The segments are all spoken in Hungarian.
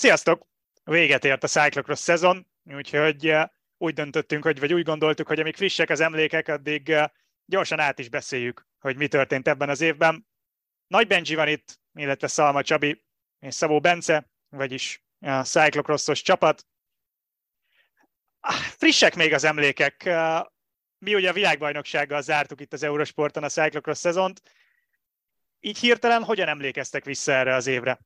Sziasztok! Véget ért a Cyclocross szezon, úgyhogy eh, úgy döntöttünk, hogy, vagy úgy gondoltuk, hogy amíg frissek az emlékek, addig eh, gyorsan át is beszéljük, hogy mi történt ebben az évben. Nagy Benji van itt, illetve Szalma Csabi és Szabó Bence, vagyis a Cyclocrossos csapat. Ah, frissek még az emlékek. Eh, mi ugye a világbajnoksággal zártuk itt az Eurosporton a Cyclocross szezont. Így hirtelen hogyan emlékeztek vissza erre az évre?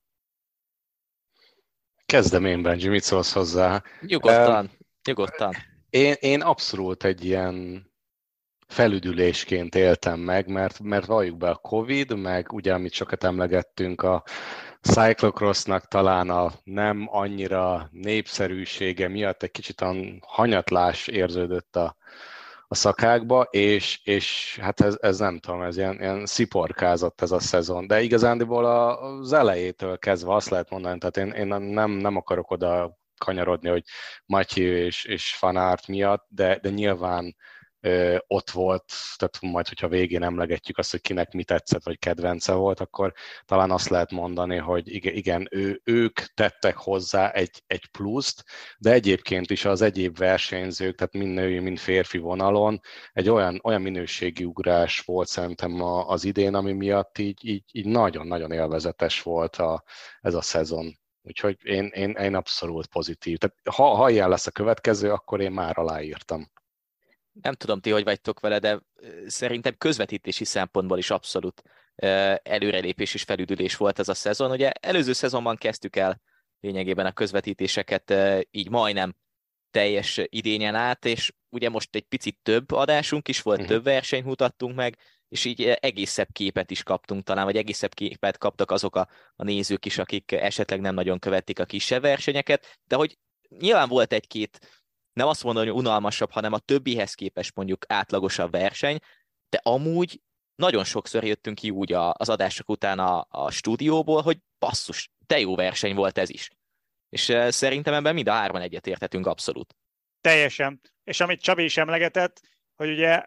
Kezdem én, Benji, mit szólsz hozzá? Nyugodtan, uh, nyugodtan. Én, én abszolút egy ilyen felüdülésként éltem meg, mert, mert valljuk be a Covid, meg ugye, amit sokat emlegettünk, a cyclocrossnak talán a nem annyira népszerűsége miatt egy kicsit a hanyatlás érződött a, a szakákba, és, és hát ez, ez nem tudom, ez ilyen, ilyen sziporkázott ez a szezon, de igazándiból az elejétől kezdve azt lehet mondani, tehát én, én nem, nem akarok oda kanyarodni, hogy Matyi és, és Fanárt miatt, de, de nyilván ott volt, tehát majd, hogyha végén emlegetjük azt, hogy kinek mi tetszett, vagy kedvence volt, akkor talán azt lehet mondani, hogy igen, ő, ők tettek hozzá egy, egy pluszt, de egyébként is az egyéb versenyzők, tehát mind női, mind férfi vonalon egy olyan, olyan minőségi ugrás volt szerintem az idén, ami miatt így, így, így nagyon-nagyon élvezetes volt a, ez a szezon. Úgyhogy én, én, én abszolút pozitív. Tehát ha, ha ilyen lesz a következő, akkor én már aláírtam nem tudom ti, hogy vagytok vele, de szerintem közvetítési szempontból is abszolút előrelépés és felüdülés volt ez a szezon. Ugye előző szezonban kezdtük el lényegében a közvetítéseket így majdnem teljes idényen át, és ugye most egy picit több adásunk is volt, uh-huh. több versenyt mutattunk meg, és így egészebb képet is kaptunk talán, vagy egészebb képet kaptak azok a, a nézők is, akik esetleg nem nagyon követik a kisebb versenyeket, de hogy nyilván volt egy-két nem azt mondom, hogy unalmasabb, hanem a többihez képest mondjuk átlagosabb verseny, de amúgy nagyon sokszor jöttünk ki úgy az adások után a, a stúdióból, hogy basszus, de jó verseny volt ez is. És szerintem ebben mind a hárman egyetérthetünk abszolút. Teljesen. És amit Csabi is emlegetett, hogy ugye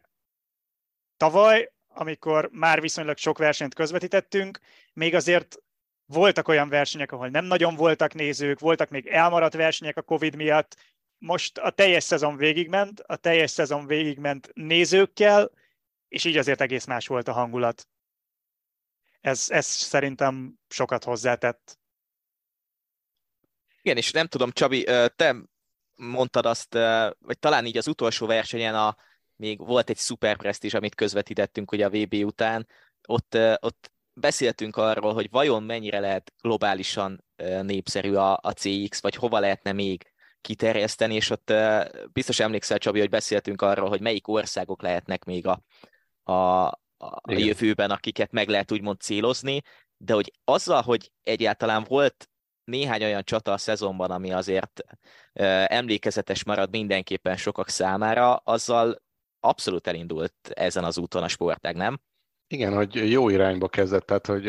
tavaly, amikor már viszonylag sok versenyt közvetítettünk, még azért voltak olyan versenyek, ahol nem nagyon voltak nézők, voltak még elmaradt versenyek a Covid miatt, most a teljes szezon végigment, a teljes szezon végigment nézőkkel, és így azért egész más volt a hangulat. Ez, ez szerintem sokat hozzátett. Igen, és nem tudom, Csabi, te mondtad azt, vagy talán így az utolsó versenyen a, még volt egy szuperpresztis, amit közvetítettünk ugye a VB után, ott, ott beszéltünk arról, hogy vajon mennyire lehet globálisan népszerű a, a CX, vagy hova lehetne még kiterjeszteni, és ott biztos emlékszel, Csabi, hogy beszéltünk arról, hogy melyik országok lehetnek még a, a, a jövőben, akiket meg lehet úgymond célozni, de hogy azzal, hogy egyáltalán volt néhány olyan csata a szezonban, ami azért emlékezetes marad mindenképpen sokak számára, azzal abszolút elindult ezen az úton a sportág, nem? Igen, hogy jó irányba kezdett, tehát hogy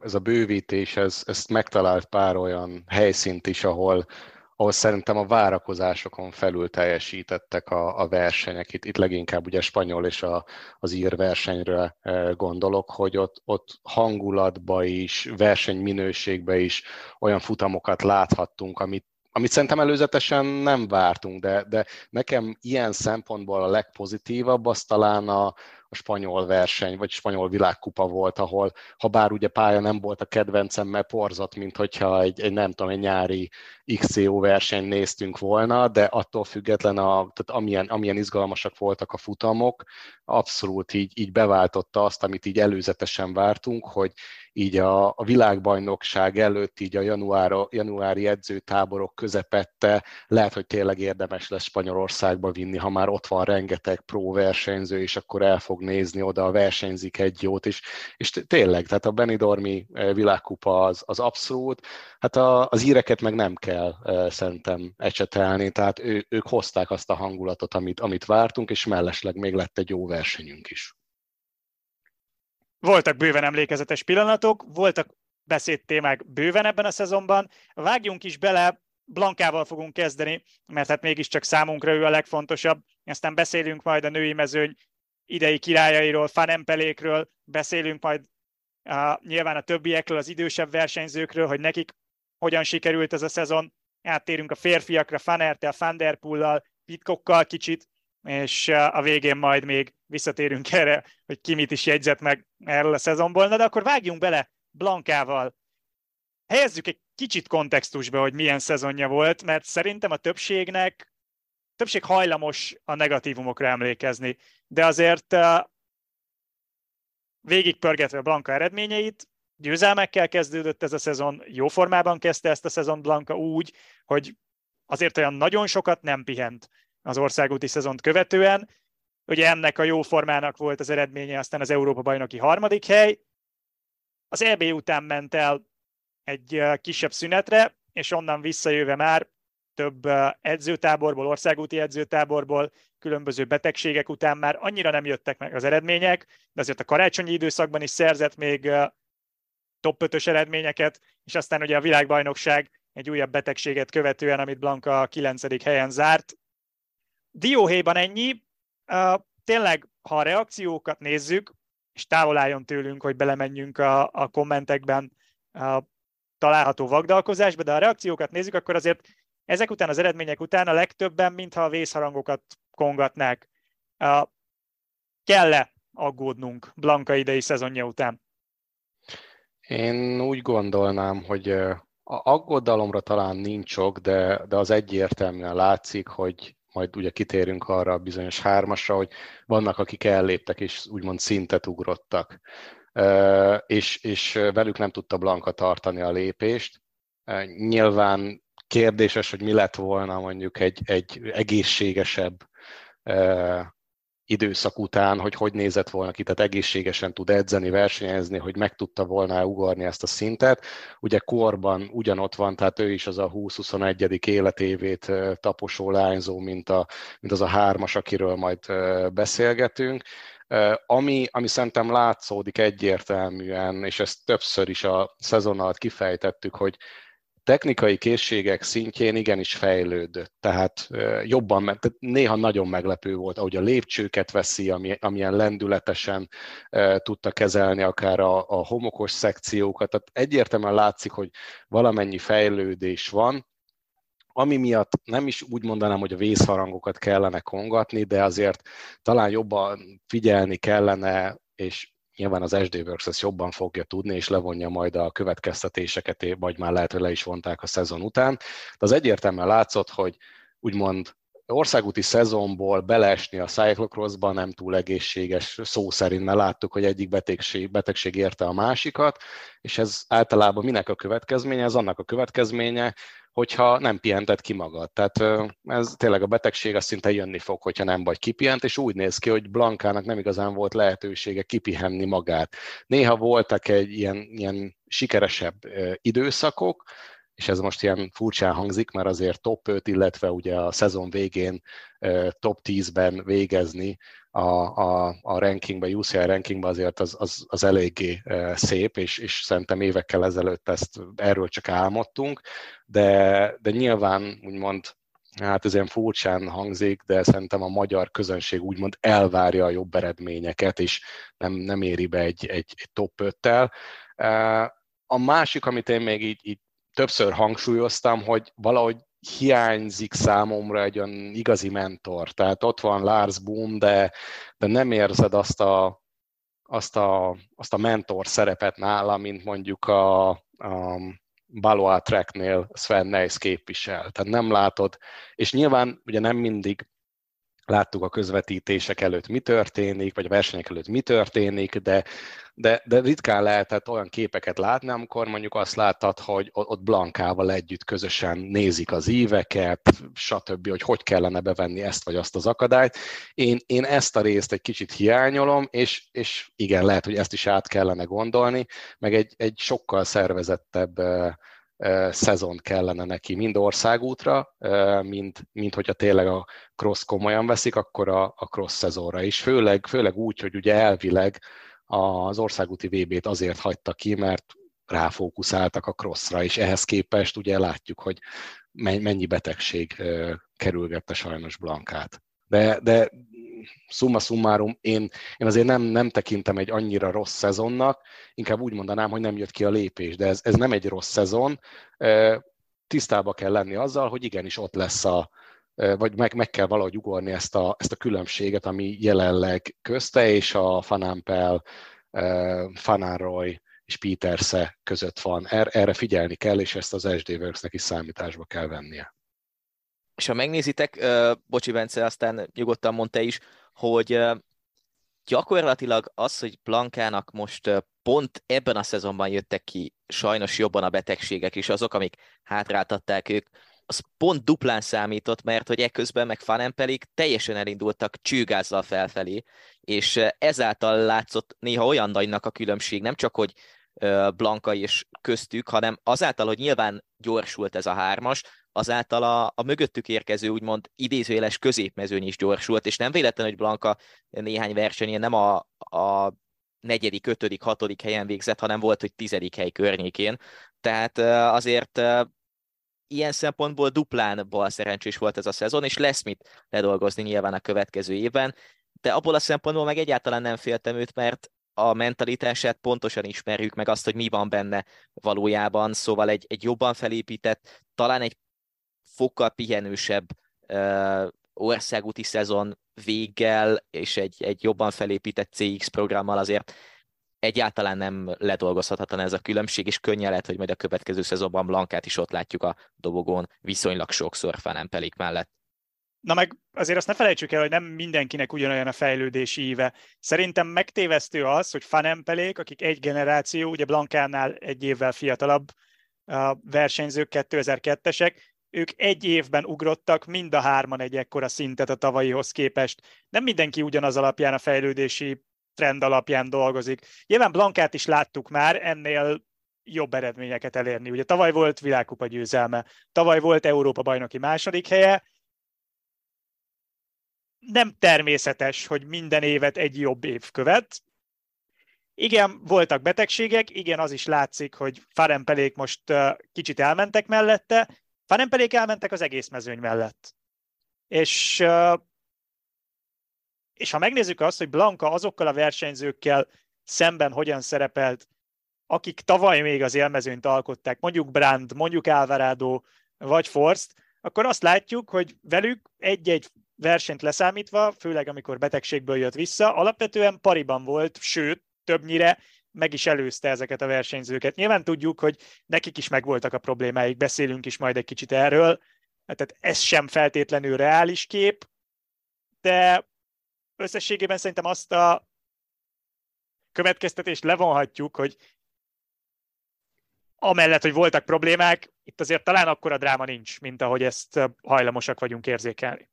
ez a bővítés, ez, ezt megtalált pár olyan helyszínt is, ahol, ahol szerintem a várakozásokon felül teljesítettek a, a versenyek. Itt, itt leginkább ugye spanyol és a, az ír versenyre e, gondolok, hogy ott, ott hangulatba is, versenyminőségbe is olyan futamokat láthattunk, amit amit szerintem előzetesen nem vártunk, de, de nekem ilyen szempontból a legpozitívabb az talán a, a spanyol verseny, vagy spanyol világkupa volt, ahol ha bár ugye pálya nem volt a kedvencem, mert porzott, mint hogyha egy, egy nem tudom, egy nyári XCO verseny néztünk volna, de attól független, a, tehát amilyen, amilyen izgalmasak voltak a futamok, abszolút így, így beváltotta azt, amit így előzetesen vártunk, hogy így a, a világbajnokság előtt, így a január, januári edzőtáborok közepette lehet, hogy tényleg érdemes lesz Spanyolországba vinni, ha már ott van rengeteg pró versenyző, és akkor el fog nézni oda, versenyzik egy jót, és, és tényleg, tehát a Benidormi eh, világkupa az, az abszolút, hát a, az íreket meg nem kell uh, szerintem ecsetelni, tehát ő, ők hozták azt a hangulatot, amit, amit vártunk, és mellesleg még lett egy jó versenyünk is. Voltak bőven emlékezetes pillanatok, voltak beszédtémák bőven ebben a szezonban. Vágjunk is bele, Blankával fogunk kezdeni, mert hát mégiscsak számunkra ő a legfontosabb. Aztán beszélünk majd a női mezőny idei királyairól, fanempelékről, beszélünk majd uh, nyilván a többiekről, az idősebb versenyzőkről, hogy nekik hogyan sikerült ez a szezon. Áttérünk a férfiakra, Fanertel, Fanderpullal, Pitkokkal kicsit, és a végén majd még visszatérünk erre, hogy ki mit is jegyzett meg erről a szezonból. Na de akkor vágjunk bele Blankával. Helyezzük egy kicsit kontextusba, hogy milyen szezonja volt, mert szerintem a többségnek, többség hajlamos a negatívumokra emlékezni, de azért végigpörgetve Blanka eredményeit, győzelmekkel kezdődött ez a szezon, jó formában kezdte ezt a szezon Blanka úgy, hogy azért olyan nagyon sokat nem pihent az országúti szezont követően. Ugye ennek a jó formának volt az eredménye aztán az Európa-bajnoki harmadik hely. Az EB után ment el egy kisebb szünetre, és onnan visszajöve már több edzőtáborból, országúti edzőtáborból, különböző betegségek után már annyira nem jöttek meg az eredmények, de azért a karácsonyi időszakban is szerzett még top 5 eredményeket, és aztán ugye a világbajnokság egy újabb betegséget követően, amit Blanka a 9. helyen zárt. Dióhéjban ennyi. Tényleg, ha a reakciókat nézzük, és távol álljon tőlünk, hogy belemenjünk a, a kommentekben a található vagdalkozásba, de ha a reakciókat nézzük, akkor azért ezek után, az eredmények után a legtöbben, mintha a vészharangokat kongatnák. Kell-e aggódnunk Blanka idei szezonja után? Én úgy gondolnám, hogy a aggodalomra talán nincs ok, de, de az egyértelműen látszik, hogy majd ugye kitérünk arra a bizonyos hármasra, hogy vannak, akik elléptek és úgymond szintet ugrottak. És, és velük nem tudta Blanka tartani a lépést. Nyilván kérdéses, hogy mi lett volna mondjuk egy, egy egészségesebb időszak után, hogy hogy nézett volna ki, tehát egészségesen tud edzeni, versenyezni, hogy meg tudta volna ugorni ezt a szintet. Ugye korban ugyanott van, tehát ő is az a 20-21. életévét taposó lányzó, mint, a, mint az a hármas, akiről majd beszélgetünk. Ami, ami szerintem látszódik egyértelműen, és ezt többször is a szezon alatt kifejtettük, hogy technikai készségek szintjén igenis fejlődött, tehát jobban, tehát néha nagyon meglepő volt, ahogy a lépcsőket veszi, ami, amilyen lendületesen tudta kezelni akár a, a homokos szekciókat, tehát egyértelműen látszik, hogy valamennyi fejlődés van, ami miatt nem is úgy mondanám, hogy a vészharangokat kellene kongatni, de azért talán jobban figyelni kellene, és nyilván az SD Works ezt jobban fogja tudni, és levonja majd a következtetéseket, vagy már lehet, hogy le is vonták a szezon után. De az egyértelműen látszott, hogy úgymond országúti szezonból beleesni a cyclocrossba nem túl egészséges szó szerint, mert láttuk, hogy egyik betegség, betegség érte a másikat, és ez általában minek a következménye? Ez annak a következménye, hogyha nem pihented ki magad. Tehát ez tényleg a betegség azt szinte jönni fog, hogyha nem vagy kipihent, és úgy néz ki, hogy Blankának nem igazán volt lehetősége kipihenni magát. Néha voltak egy ilyen, ilyen sikeresebb időszakok, és ez most ilyen furcsán hangzik, mert azért top 5, illetve ugye a szezon végén top 10-ben végezni a, a, a rankingben, UCI rankingben azért az, az, az eléggé szép, és, és szerintem évekkel ezelőtt ezt erről csak álmodtunk, de, de nyilván úgymond hát ez ilyen furcsán hangzik, de szerintem a magyar közönség úgymond elvárja a jobb eredményeket, és nem, nem éri be egy, egy, egy top 5-tel. A másik, amit én még így, így többször hangsúlyoztam, hogy valahogy hiányzik számomra egy olyan igazi mentor. Tehát ott van Lars Boom, de, de nem érzed azt a, azt a, azt a mentor szerepet nála, mint mondjuk a, a Baloa Tracknél Sven Neis képvisel. Tehát nem látod, és nyilván ugye nem mindig láttuk a közvetítések előtt mi történik, vagy a versenyek előtt mi történik, de, de, de ritkán lehetett olyan képeket látni, amikor mondjuk azt láttad, hogy ott Blankával együtt közösen nézik az íveket, stb., hogy hogy kellene bevenni ezt vagy azt az akadályt. Én, én ezt a részt egy kicsit hiányolom, és, és igen, lehet, hogy ezt is át kellene gondolni, meg egy, egy sokkal szervezettebb szezon kellene neki, mind országútra, mint, mint hogyha tényleg a cross komolyan veszik, akkor a, a cross szezonra is. Főleg, főleg úgy, hogy ugye elvileg az országúti VB-t azért hagyta ki, mert ráfókuszáltak a crossra, és ehhez képest ugye látjuk, hogy mennyi betegség kerülgette sajnos Blankát. De, de summa summarum, én, én azért nem, nem tekintem egy annyira rossz szezonnak, inkább úgy mondanám, hogy nem jött ki a lépés, de ez, ez nem egy rossz szezon. Tisztába kell lenni azzal, hogy igenis ott lesz a, vagy meg, meg kell valahogy ugorni ezt a, ezt a különbséget, ami jelenleg közte és a Fanampel, Fanaroy és Peterse között van. Er, erre figyelni kell, és ezt az SD Works-nek is számításba kell vennie. És ha megnézitek, bocsi Bence, aztán nyugodtan mondta is, hogy gyakorlatilag az, hogy Blankának most pont ebben a szezonban jöttek ki sajnos jobban a betegségek, és azok, amik hátráltatták ők, az pont duplán számított, mert hogy ekközben meg Fanempelik teljesen elindultak csőgázzal felfelé, és ezáltal látszott néha olyan nagynak a különbség, nem csak, hogy Blanka és köztük, hanem azáltal, hogy nyilván gyorsult ez a hármas, azáltal a, a mögöttük érkező úgymond idézőjeles középmezőny is gyorsult, és nem véletlen, hogy Blanka néhány versenyén nem a, a negyedik, ötödik, hatodik helyen végzett, hanem volt, hogy tizedik hely környékén. Tehát azért ilyen szempontból duplán bal szerencsés volt ez a szezon, és lesz mit ledolgozni nyilván a következő évben, de abból a szempontból meg egyáltalán nem féltem őt, mert a mentalitását pontosan ismerjük, meg azt, hogy mi van benne valójában, szóval egy, egy jobban felépített, talán egy fokkal pihenősebb országúti szezon véggel, és egy, egy jobban felépített CX programmal azért egyáltalán nem ledolgozhatatlan ez a különbség, és könnyen lehet, hogy majd a következő szezonban Blankát is ott látjuk a dobogón viszonylag sokszor Pelik mellett. Na meg azért azt ne felejtsük el, hogy nem mindenkinek ugyanolyan a fejlődési íve. Szerintem megtévesztő az, hogy Fanempelék, akik egy generáció, ugye Blankánál egy évvel fiatalabb versenyzők, 2002-esek, ők egy évben ugrottak mind a hárman egy ekkora szintet a tavalyihoz képest. Nem mindenki ugyanaz alapján a fejlődési trend alapján dolgozik. Nyilván Blankát is láttuk már, ennél jobb eredményeket elérni. Ugye tavaly volt világkupa győzelme, tavaly volt Európa bajnoki második helye, nem természetes, hogy minden évet egy jobb év követ. Igen, voltak betegségek, igen, az is látszik, hogy Farenpelék most kicsit elmentek mellette, Farenpelék elmentek az egész mezőny mellett. És és ha megnézzük azt, hogy Blanka azokkal a versenyzőkkel szemben hogyan szerepelt, akik tavaly még az élmezőnyt alkották, mondjuk Brand, mondjuk Alvarado, vagy Forst, akkor azt látjuk, hogy velük egy-egy versenyt leszámítva, főleg amikor betegségből jött vissza, alapvetően pariban volt, sőt, többnyire meg is előzte ezeket a versenyzőket. Nyilván tudjuk, hogy nekik is megvoltak a problémáik, beszélünk is majd egy kicsit erről, tehát ez sem feltétlenül reális kép, de összességében szerintem azt a következtetést levonhatjuk, hogy amellett, hogy voltak problémák, itt azért talán akkora dráma nincs, mint ahogy ezt hajlamosak vagyunk érzékelni.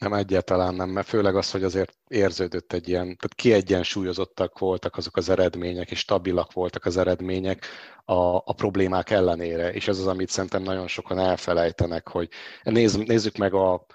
Nem, egyáltalán nem, mert főleg az, hogy azért érződött egy ilyen, tehát kiegyensúlyozottak voltak azok az eredmények, és stabilak voltak az eredmények a, a problémák ellenére, és ez az, amit szerintem nagyon sokan elfelejtenek, hogy nézz, nézzük meg a,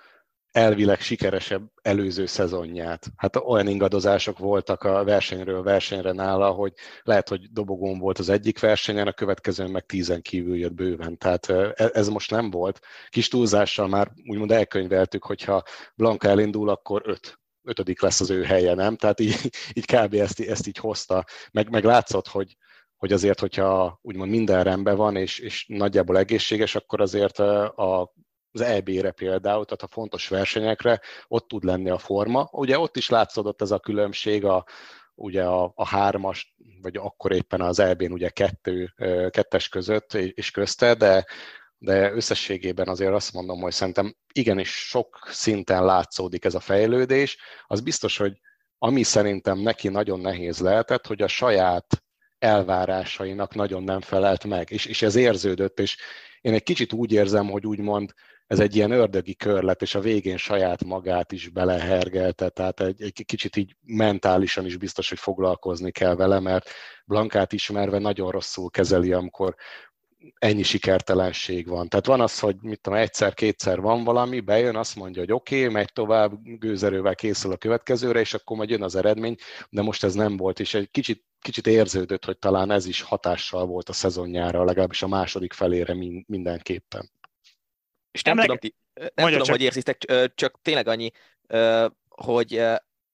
elvileg sikeresebb előző szezonját. Hát olyan ingadozások voltak a versenyről versenyre nála, hogy lehet, hogy dobogón volt az egyik versenyen, a következőn meg tízen kívül jött bőven. Tehát e, ez most nem volt. Kis túlzással már úgymond elkönyveltük, hogyha Blanka elindul, akkor öt ötödik lesz az ő helye, nem? Tehát így, így kb. Ezt, ezt így hozta. Meg, meg látszott, hogy, hogy azért, hogyha úgymond minden rendben van, és, és nagyjából egészséges, akkor azért a az EB-re például, tehát a fontos versenyekre, ott tud lenni a forma. Ugye ott is látszódott ez a különbség a, ugye a, a hármas, vagy akkor éppen az EB-n ugye kettő, kettes között és közte, de, de összességében azért azt mondom, hogy szerintem igenis sok szinten látszódik ez a fejlődés. Az biztos, hogy ami szerintem neki nagyon nehéz lehetett, hogy a saját elvárásainak nagyon nem felelt meg, és, és ez érződött, és én egy kicsit úgy érzem, hogy úgymond ez egy ilyen ördögi körlet, és a végén saját magát is belehergelte, tehát egy, egy kicsit így mentálisan is biztos, hogy foglalkozni kell vele, mert Blankát ismerve nagyon rosszul kezeli, amikor ennyi sikertelenség van. Tehát van az, hogy mit tudom, egyszer-kétszer van valami, bejön, azt mondja, hogy oké, okay, megy tovább, gőzerővel készül a következőre, és akkor majd jön az eredmény, de most ez nem volt, és egy kicsit, kicsit érződött, hogy talán ez is hatással volt a szezonjára, legalábbis a második felére mindenképpen. És nem Emleg... tudom, ti, nem tudom, csak... hogy érzitek, csak tényleg annyi, hogy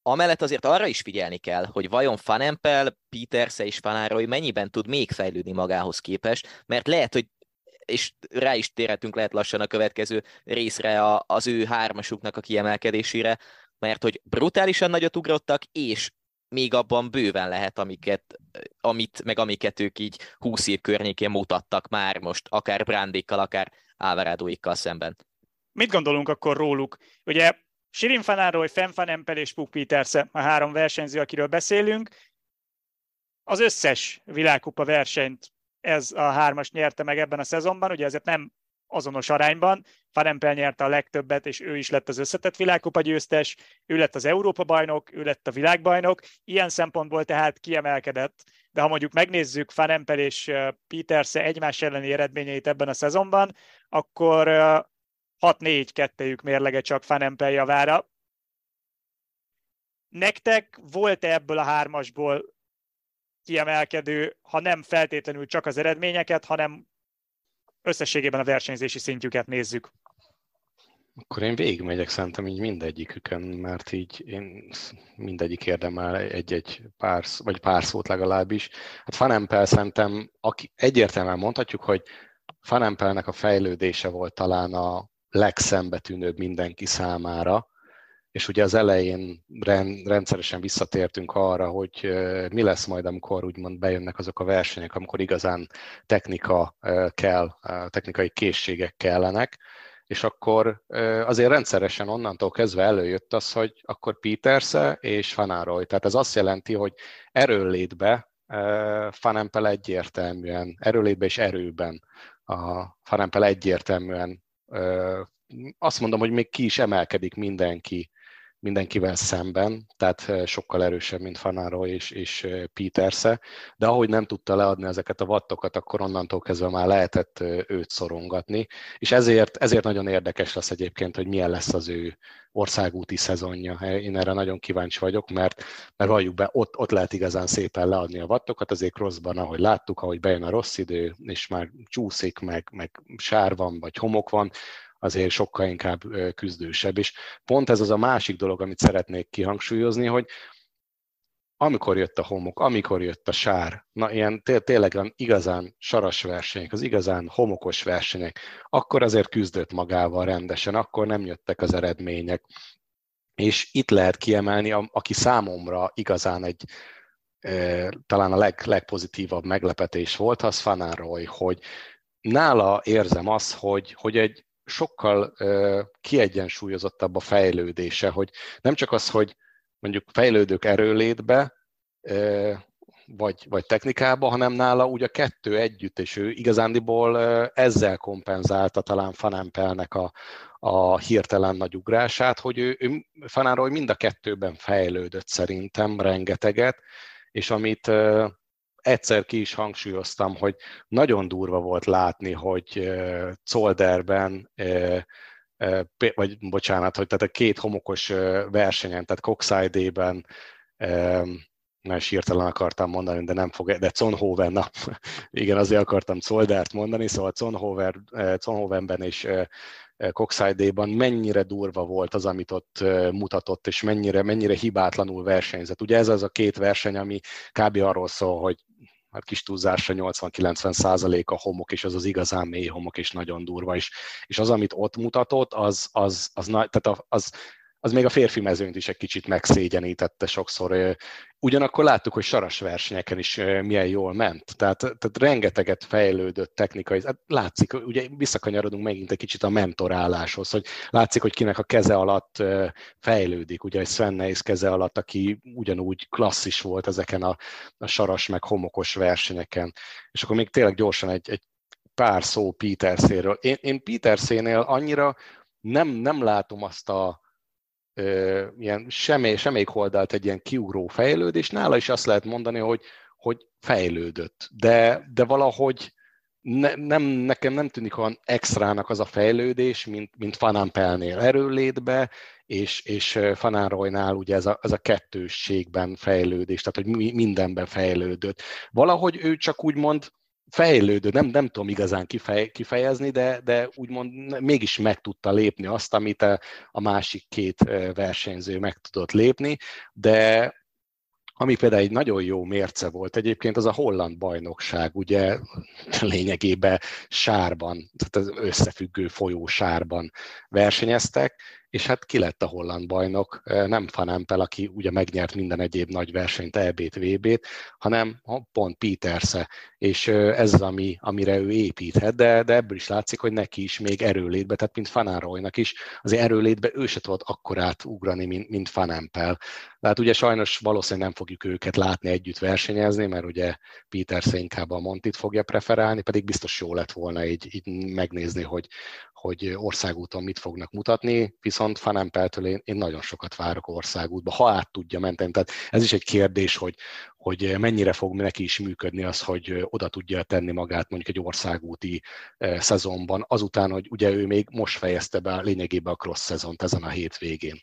amellett azért arra is figyelni kell, hogy vajon Fanempel, Peterse és Fanároly mennyiben tud még fejlődni magához képest, mert lehet, hogy és rá is térhetünk lehet lassan a következő részre a, az ő hármasuknak a kiemelkedésére, mert hogy brutálisan nagyot ugrottak, és még abban bőven lehet, amiket, amit, meg amiket ők így 20 év környékén mutattak már most, akár Brandékkal, akár Alvarádóikkal szemben. Mit gondolunk akkor róluk? Ugye Sirin Fanároly, Fem Fanempel és Puk Peterse, a három versenyző, akiről beszélünk. Az összes világkupa versenyt ez a hármas nyerte meg ebben a szezonban, ugye ezért nem azonos arányban. Farempel nyerte a legtöbbet, és ő is lett az összetett világkupa győztes, ő lett az Európa bajnok, ő lett a világbajnok, ilyen szempontból tehát kiemelkedett. De ha mondjuk megnézzük Farempel és Peterse egymás elleni eredményeit ebben a szezonban, akkor 6-4 kettejük mérlege csak Fanempel javára. Nektek volt-e ebből a hármasból kiemelkedő, ha nem feltétlenül csak az eredményeket, hanem összességében a versenyzési szintjüket nézzük. Akkor én végigmegyek szerintem így mindegyikükön, mert így én mindegyik érdemel egy-egy pár, vagy pár szót legalábbis. Hát Fanempel szerintem aki, egyértelműen mondhatjuk, hogy Fanempelnek a fejlődése volt talán a legszembetűnőbb mindenki számára, és ugye az elején rendszeresen visszatértünk arra, hogy mi lesz majd, amikor úgymond bejönnek azok a versenyek, amikor igazán technika kell, technikai készségek kellenek, és akkor azért rendszeresen onnantól kezdve előjött az, hogy akkor Peterse és Fanároly. Tehát ez azt jelenti, hogy erőlétbe Fanempel egyértelműen, erőlétbe és erőben a Fanempel egyértelműen azt mondom, hogy még ki is emelkedik mindenki mindenkivel szemben, tehát sokkal erősebb, mint Fanáro és, és Peterse, de ahogy nem tudta leadni ezeket a wattokat, akkor onnantól kezdve már lehetett őt szorongatni, és ezért, ezért nagyon érdekes lesz egyébként, hogy milyen lesz az ő országúti szezonja. Én erre nagyon kíváncsi vagyok, mert, mert valljuk be, ott, ott lehet igazán szépen leadni a wattokat, azért rosszban, ahogy láttuk, ahogy bejön a rossz idő, és már csúszik, meg, meg sár van, vagy homok van, azért sokkal inkább küzdősebb. És pont ez az a másik dolog, amit szeretnék kihangsúlyozni, hogy amikor jött a homok, amikor jött a sár, na ilyen té- tényleg igazán saras versenyek, az igazán homokos versenyek, akkor azért küzdött magával rendesen, akkor nem jöttek az eredmények. És itt lehet kiemelni, aki számomra igazán egy talán a leg, legpozitívabb meglepetés volt, az Fanároly, hogy nála érzem azt, hogy, hogy egy sokkal kiegyensúlyozottabb a fejlődése, hogy nem csak az, hogy mondjuk fejlődők erőlétbe, vagy, vagy technikába, hanem nála úgy a kettő együtt, és ő igazándiból ezzel kompenzálta talán Fanempelnek a, a hirtelen nagy ugrását, hogy ő, ő Fanáról mind a kettőben fejlődött szerintem rengeteget, és amit egyszer ki is hangsúlyoztam, hogy nagyon durva volt látni, hogy Zolderben, vagy bocsánat, hogy tehát a két homokos versenyen, tehát Coxide-ben, na és hirtelen akartam mondani, de nem fog, de Zonhoven, na igen, azért akartam Zoldert mondani, szóval Zonhover, Zonhovenben és Coxide-ban mennyire durva volt az, amit ott mutatott, és mennyire, mennyire hibátlanul versenyzett. Ugye ez az a két verseny, ami kb. arról szól, hogy hát kis túlzásra 80-90 százalék a homok, és az az igazán mély homok, és nagyon durva is. És az, amit ott mutatott, az, az, az, az, tehát az, az még a férfi mezőnyt is egy kicsit megszégyenítette sokszor. Ugyanakkor láttuk, hogy saras versenyeken is milyen jól ment. Tehát, tehát rengeteget fejlődött technikai. Hát látszik, ugye visszakanyarodunk megint egy kicsit a mentoráláshoz, hogy látszik, hogy kinek a keze alatt fejlődik. Ugye egy Sven Neis keze alatt, aki ugyanúgy klasszis volt ezeken a, a saras meg homokos versenyeken. És akkor még tényleg gyorsan egy, egy pár szó Peterséről. Én, én Petersénél annyira nem, nem látom azt a, ilyen semmely, semmelyik oldalt egy ilyen kiugró fejlődés, nála is azt lehet mondani, hogy, hogy fejlődött, de, de valahogy ne, nem, nekem nem tűnik olyan extrának az a fejlődés, mint, mint Fanampelnél erőlétbe, és, és Fanárojnál ugye ez a, ez a kettősségben fejlődés, tehát hogy mindenben fejlődött. Valahogy ő csak úgy mond fejlődő, nem, nem tudom igazán kifej, kifejezni, de, de úgymond mégis meg tudta lépni azt, amit a, a másik két versenyző meg tudott lépni, de ami például egy nagyon jó mérce volt egyébként, az a holland bajnokság, ugye lényegében sárban, tehát az összefüggő folyó sárban versenyeztek, és hát ki lett a holland bajnok, nem Fanempel, aki ugye megnyert minden egyéb nagy versenyt, EB-t, VB-t, hanem pont Peterse, és ez az, ami, amire ő építhet, de, de ebből is látszik, hogy neki is még erőlétbe, tehát mint Fanárolynak is, az erőlétbe ő se tudott akkorát ugrani, mint, mint Fanempel. Tehát ugye sajnos valószínűleg nem fogjuk őket látni együtt versenyezni, mert ugye Peterse inkább a Montit fogja preferálni, pedig biztos jó lett volna így, így megnézni, hogy, hogy országúton mit fognak mutatni, viszont Fanempeltől én, én nagyon sokat várok országútba, ha át tudja menteni. Tehát ez is egy kérdés, hogy, hogy mennyire fog neki is működni az, hogy oda tudja tenni magát mondjuk egy országúti e, szezonban, azután, hogy ugye ő még most fejezte be lényegében a cross szezont ezen a hétvégén.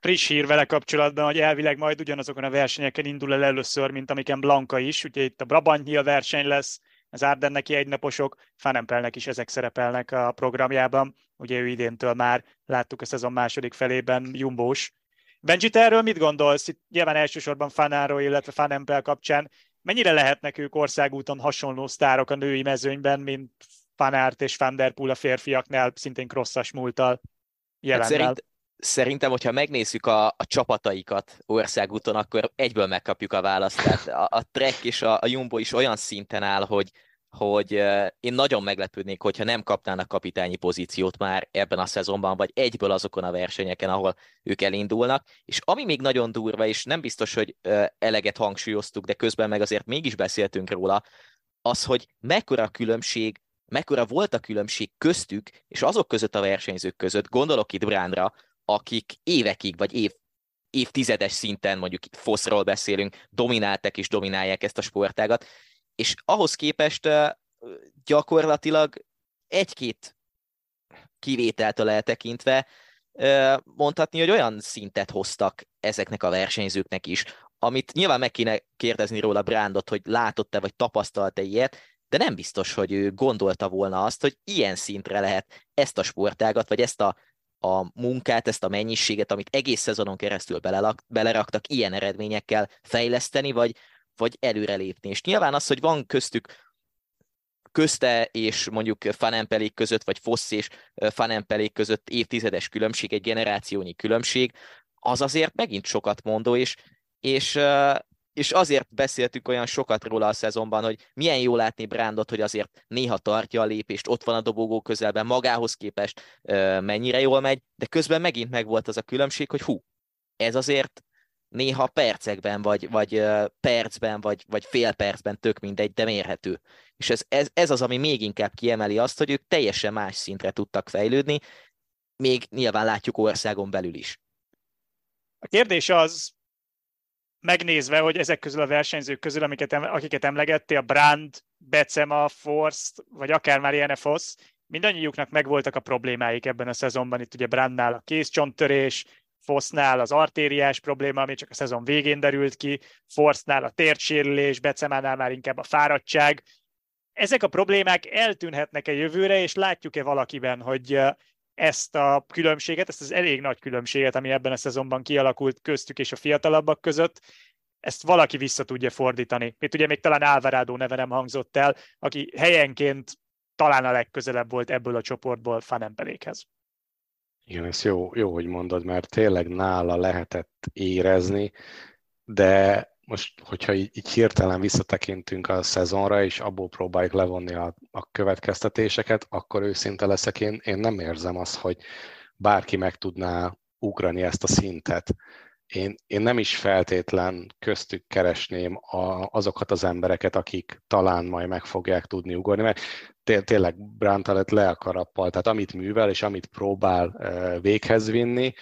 Friss hír vele kapcsolatban, hogy elvileg majd ugyanazokon a versenyeken indul el először, mint amiken Blanka is, ugye itt a Brabant verseny lesz, az Ardenneki egynaposok, Fanempelnek is ezek szerepelnek a programjában. Ugye ő idéntől már láttuk a szezon második felében Jumbós. Benji, te erről mit gondolsz? Itt nyilván elsősorban Fanáról, illetve Fanempel kapcsán. Mennyire lehetnek ők országúton hasonló sztárok a női mezőnyben, mint Fanárt és Van Der Poel a férfiaknál, szintén crosszas múltal Hát szerint, szerintem, hogyha megnézzük a, a csapataikat országúton, akkor egyből megkapjuk a választ. Tehát a, a Trek és a, a Jumbo is olyan szinten áll, hogy, hogy én nagyon meglepődnék, hogyha nem kapnának kapitányi pozíciót már ebben a szezonban, vagy egyből azokon a versenyeken, ahol ők elindulnak. És ami még nagyon durva, és nem biztos, hogy eleget hangsúlyoztuk, de közben meg azért mégis beszéltünk róla, az, hogy mekkora különbség, mekkora volt a különbség köztük, és azok között a versenyzők között, gondolok itt Bránra, akik évekig, vagy év, évtizedes szinten, mondjuk Foszról beszélünk, domináltak és dominálják ezt a sportágat, és ahhoz képest gyakorlatilag egy-két kivételtől eltekintve mondhatni, hogy olyan szintet hoztak ezeknek a versenyzőknek is, amit nyilván meg kéne kérdezni róla Brandot, hogy látott-e vagy tapasztalta ilyet, de nem biztos, hogy ő gondolta volna azt, hogy ilyen szintre lehet ezt a sportágat, vagy ezt a a munkát, ezt a mennyiséget, amit egész szezonon keresztül belelak, beleraktak, ilyen eredményekkel fejleszteni, vagy, vagy előrelépni. És nyilván az, hogy van köztük közte és mondjuk Fanempelé között, vagy Foss és Fanempelé között évtizedes különbség, egy generációnyi különbség, az azért megint sokat mondó, és, és és azért beszéltük olyan sokat róla a szezonban, hogy milyen jó látni Brandot, hogy azért néha tartja a lépést, ott van a dobogó közelben, magához képest mennyire jól megy, de közben megint megvolt az a különbség, hogy hú, ez azért néha percekben, vagy, vagy percben, vagy, vagy fél percben, tök mindegy, de mérhető. És ez, ez, ez az, ami még inkább kiemeli azt, hogy ők teljesen más szintre tudtak fejlődni, még nyilván látjuk országon belül is. A kérdés az, megnézve, hogy ezek közül a versenyzők közül, amiket, akiket emlegettél, a Brand, Becema, Forst, vagy akár már ilyen Foss, mindannyiuknak megvoltak a problémáik ebben a szezonban. Itt ugye Brandnál a kézcsonttörés, Fossnál az artériás probléma, ami csak a szezon végén derült ki, Forstnál a tértsérülés, Becemánál már inkább a fáradtság. Ezek a problémák eltűnhetnek-e jövőre, és látjuk-e valakiben, hogy ezt a különbséget, ezt az elég nagy különbséget, ami ebben a szezonban kialakult köztük és a fiatalabbak között, ezt valaki vissza tudja fordítani. Itt ugye még talán Alvarado neve nem hangzott el, aki helyenként talán a legközelebb volt ebből a csoportból Fanempelékhez. Igen, ez jó, jó, hogy mondod, mert tényleg nála lehetett érezni, de most, hogyha így, így hirtelen visszatekintünk a szezonra, és abból próbáljuk levonni a, a következtetéseket, akkor őszinte leszek, én, én nem érzem azt, hogy bárki meg tudná ugrani ezt a szintet. Én, én nem is feltétlen köztük keresném a, azokat az embereket, akik talán majd meg fogják tudni ugorni, mert té- tényleg Brantalet le a karappal, tehát amit művel és amit próbál véghez vinni,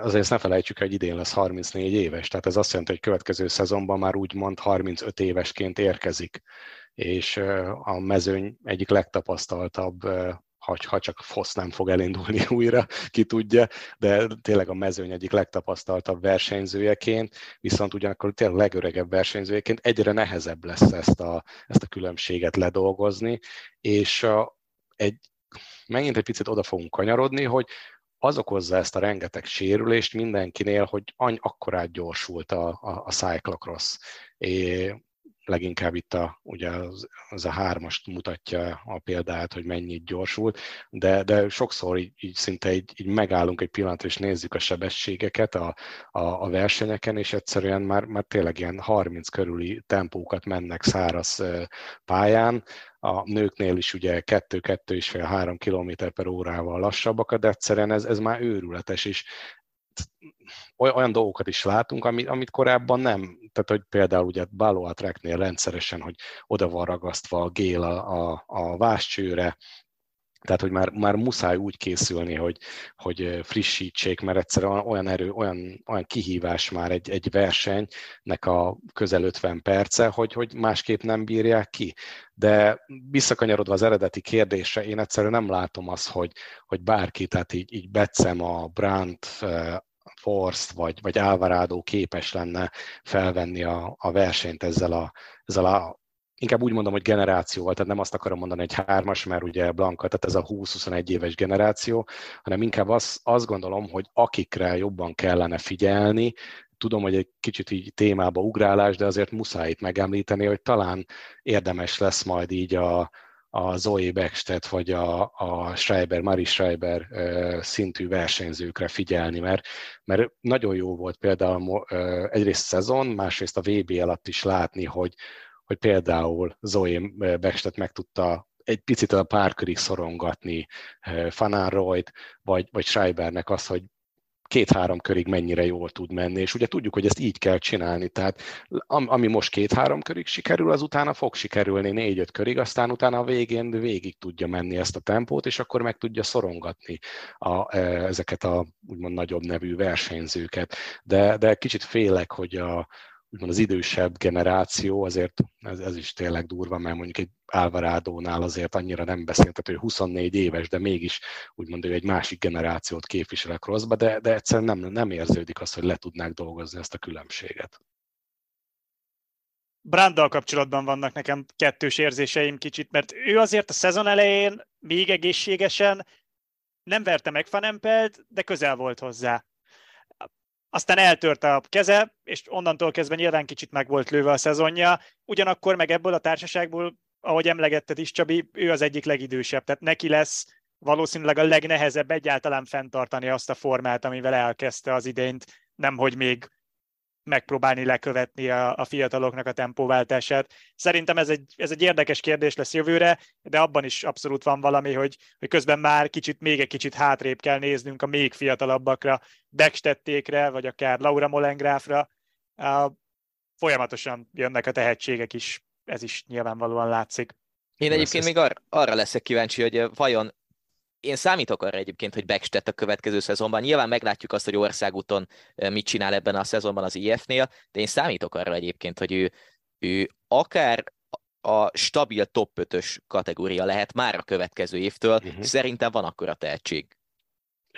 azért ezt ne felejtsük, hogy idén lesz 34 éves, tehát ez azt jelenti, hogy következő szezonban már úgymond 35 évesként érkezik, és a mezőny egyik legtapasztaltabb ha, ha csak Fosz nem fog elindulni újra, ki tudja, de tényleg a mezőny egyik legtapasztaltabb versenyzőjeként, viszont ugyanakkor tényleg legöregebb versenyzőjeként egyre nehezebb lesz ezt a, ezt a különbséget ledolgozni, és egy, megint egy picit oda fogunk kanyarodni, hogy az okozza ezt a rengeteg sérülést mindenkinél, hogy any akkorát gyorsult a, a, a cyclocross. É, leginkább itt a, ugye az, az a hármast mutatja a példát, hogy mennyit gyorsult, de, de sokszor így, így szinte így, így megállunk egy pillanatra, és nézzük a sebességeket a, a, a versenyeken, és egyszerűen már, már tényleg ilyen 30 körüli tempókat mennek száraz pályán, a nőknél is ugye 2-2,5-3 km per órával lassabbakat, de egyszerűen ez, ez már őrületes, és olyan dolgokat is látunk, amit, amit korábban nem. Tehát, hogy például ugye Baloa Tracknél rendszeresen, hogy oda van ragasztva a gél a, a, a váscsőre, tehát, hogy már, már muszáj úgy készülni, hogy, hogy frissítsék, mert egyszerűen olyan erő, olyan, olyan kihívás már egy, egy versenynek a közel 50 perce, hogy, hogy másképp nem bírják ki. De visszakanyarodva az eredeti kérdésre, én egyszerűen nem látom azt, hogy, hogy bárki, tehát így, így Becem a Brandt, Forst vagy, vagy Alvarado képes lenne felvenni a, a versenyt ezzel a, ezzel a inkább úgy mondom, hogy generációval, tehát nem azt akarom mondani, hogy hármas, mert ugye Blanka, tehát ez a 20-21 éves generáció, hanem inkább az, azt gondolom, hogy akikre jobban kellene figyelni, tudom, hogy egy kicsit így témába ugrálás, de azért muszáj itt megemlíteni, hogy talán érdemes lesz majd így a, a Zoe Beckstedt vagy a, a Schreiber, Mari Schreiber szintű versenyzőkre figyelni, mert, mert nagyon jó volt például egyrészt szezon, másrészt a VB alatt is látni, hogy, hogy például Zoe Beckstedt meg tudta egy picit a párkörig szorongatni Fanároyt, vagy, vagy Schreibernek az, hogy két-három körig mennyire jól tud menni, és ugye tudjuk, hogy ezt így kell csinálni, tehát ami most két-három körig sikerül, az utána fog sikerülni négy-öt körig, aztán utána a végén végig tudja menni ezt a tempót, és akkor meg tudja szorongatni a, ezeket a úgymond nagyobb nevű versenyzőket. De, de kicsit félek, hogy a, úgymond az idősebb generáció, azért ez, ez is tényleg durva, mert mondjuk egy Alvarado-nál azért annyira nem beszélt, tehát ő 24 éves, de mégis úgymond ő egy másik generációt képvisel a crossba, de, de egyszerűen nem, nem érződik az, hogy le tudnák dolgozni ezt a különbséget. Branddal kapcsolatban vannak nekem kettős érzéseim kicsit, mert ő azért a szezon elején még egészségesen nem verte meg Fanempelt, de közel volt hozzá aztán eltörte a keze, és onnantól kezdve nyilván kicsit meg volt lőve a szezonja, ugyanakkor meg ebből a társaságból, ahogy emlegetted is, Csabi, ő az egyik legidősebb, tehát neki lesz valószínűleg a legnehezebb egyáltalán fenntartani azt a formát, amivel elkezdte az idényt, nemhogy még megpróbálni lekövetni a, a fiataloknak a tempóváltását. Szerintem ez egy, ez egy érdekes kérdés lesz jövőre, de abban is abszolút van valami, hogy, hogy közben már kicsit, még egy kicsit hátrébb kell néznünk a még fiatalabbakra, Beckstettékre, vagy akár Laura Molengráfra. Uh, folyamatosan jönnek a tehetségek is, ez is nyilvánvalóan látszik. Én egyébként még ar- arra leszek kíváncsi, hogy vajon én számítok arra egyébként, hogy Beckstedt a következő szezonban. Nyilván meglátjuk azt, hogy országúton mit csinál ebben a szezonban az IF-nél, de én számítok arra egyébként, hogy ő, ő akár a stabil top 5-ös kategória lehet már a következő évtől. Uh-huh. Szerintem van akkor a tehetség.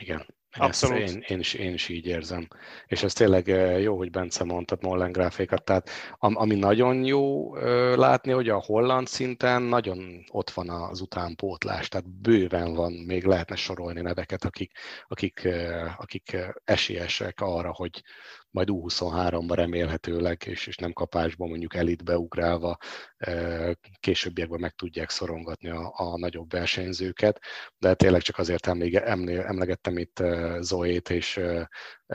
Igen. Abszolút. Ezt én, én, is, én is így érzem. És ez tényleg jó, hogy Bence mondtad Mollen gráfikat. Tehát ami nagyon jó látni, hogy a holland szinten nagyon ott van az utánpótlás, tehát bőven van, még lehetne sorolni neveket, akik, akik, akik esélyesek arra, hogy majd U23-ba remélhetőleg, és, és nem kapásban mondjuk elitbe ugrálva későbbiekben meg tudják szorongatni a, a nagyobb versenyzőket, de tényleg csak azért emlége, emlegettem itt Zoét és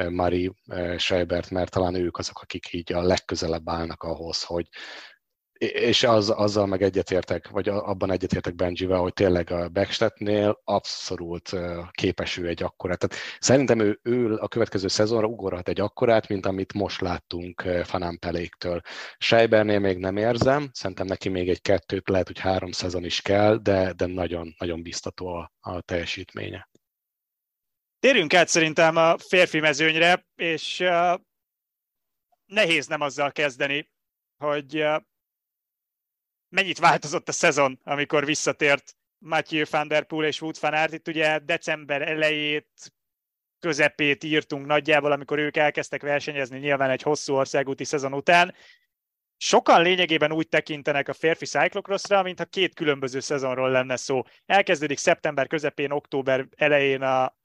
Mari Scheibert, mert talán ők azok, akik így a legközelebb állnak ahhoz, hogy, és az, azzal meg egyetértek, vagy abban egyetértek Benjivel, hogy tényleg a Backstedtnél abszolút képes ő egy akkorát. Tehát szerintem ő, ő a következő szezonra ugorhat egy akkorát, mint amit most láttunk Fanán Peléktől. Seibernél még nem érzem, szerintem neki még egy kettőt, lehet, hogy három szezon is kell, de, de nagyon, nagyon biztató a, a teljesítménye. Térjünk át szerintem a férfi mezőnyre, és uh, nehéz nem azzal kezdeni, hogy uh, mennyit változott a szezon, amikor visszatért Matthew Van Der Poel és Wood van Aert. Itt ugye december elejét, közepét írtunk nagyjából, amikor ők elkezdtek versenyezni nyilván egy hosszú országúti szezon után. Sokan lényegében úgy tekintenek a férfi cyclocrossra, mintha két különböző szezonról lenne szó. Elkezdődik szeptember közepén, október elején a,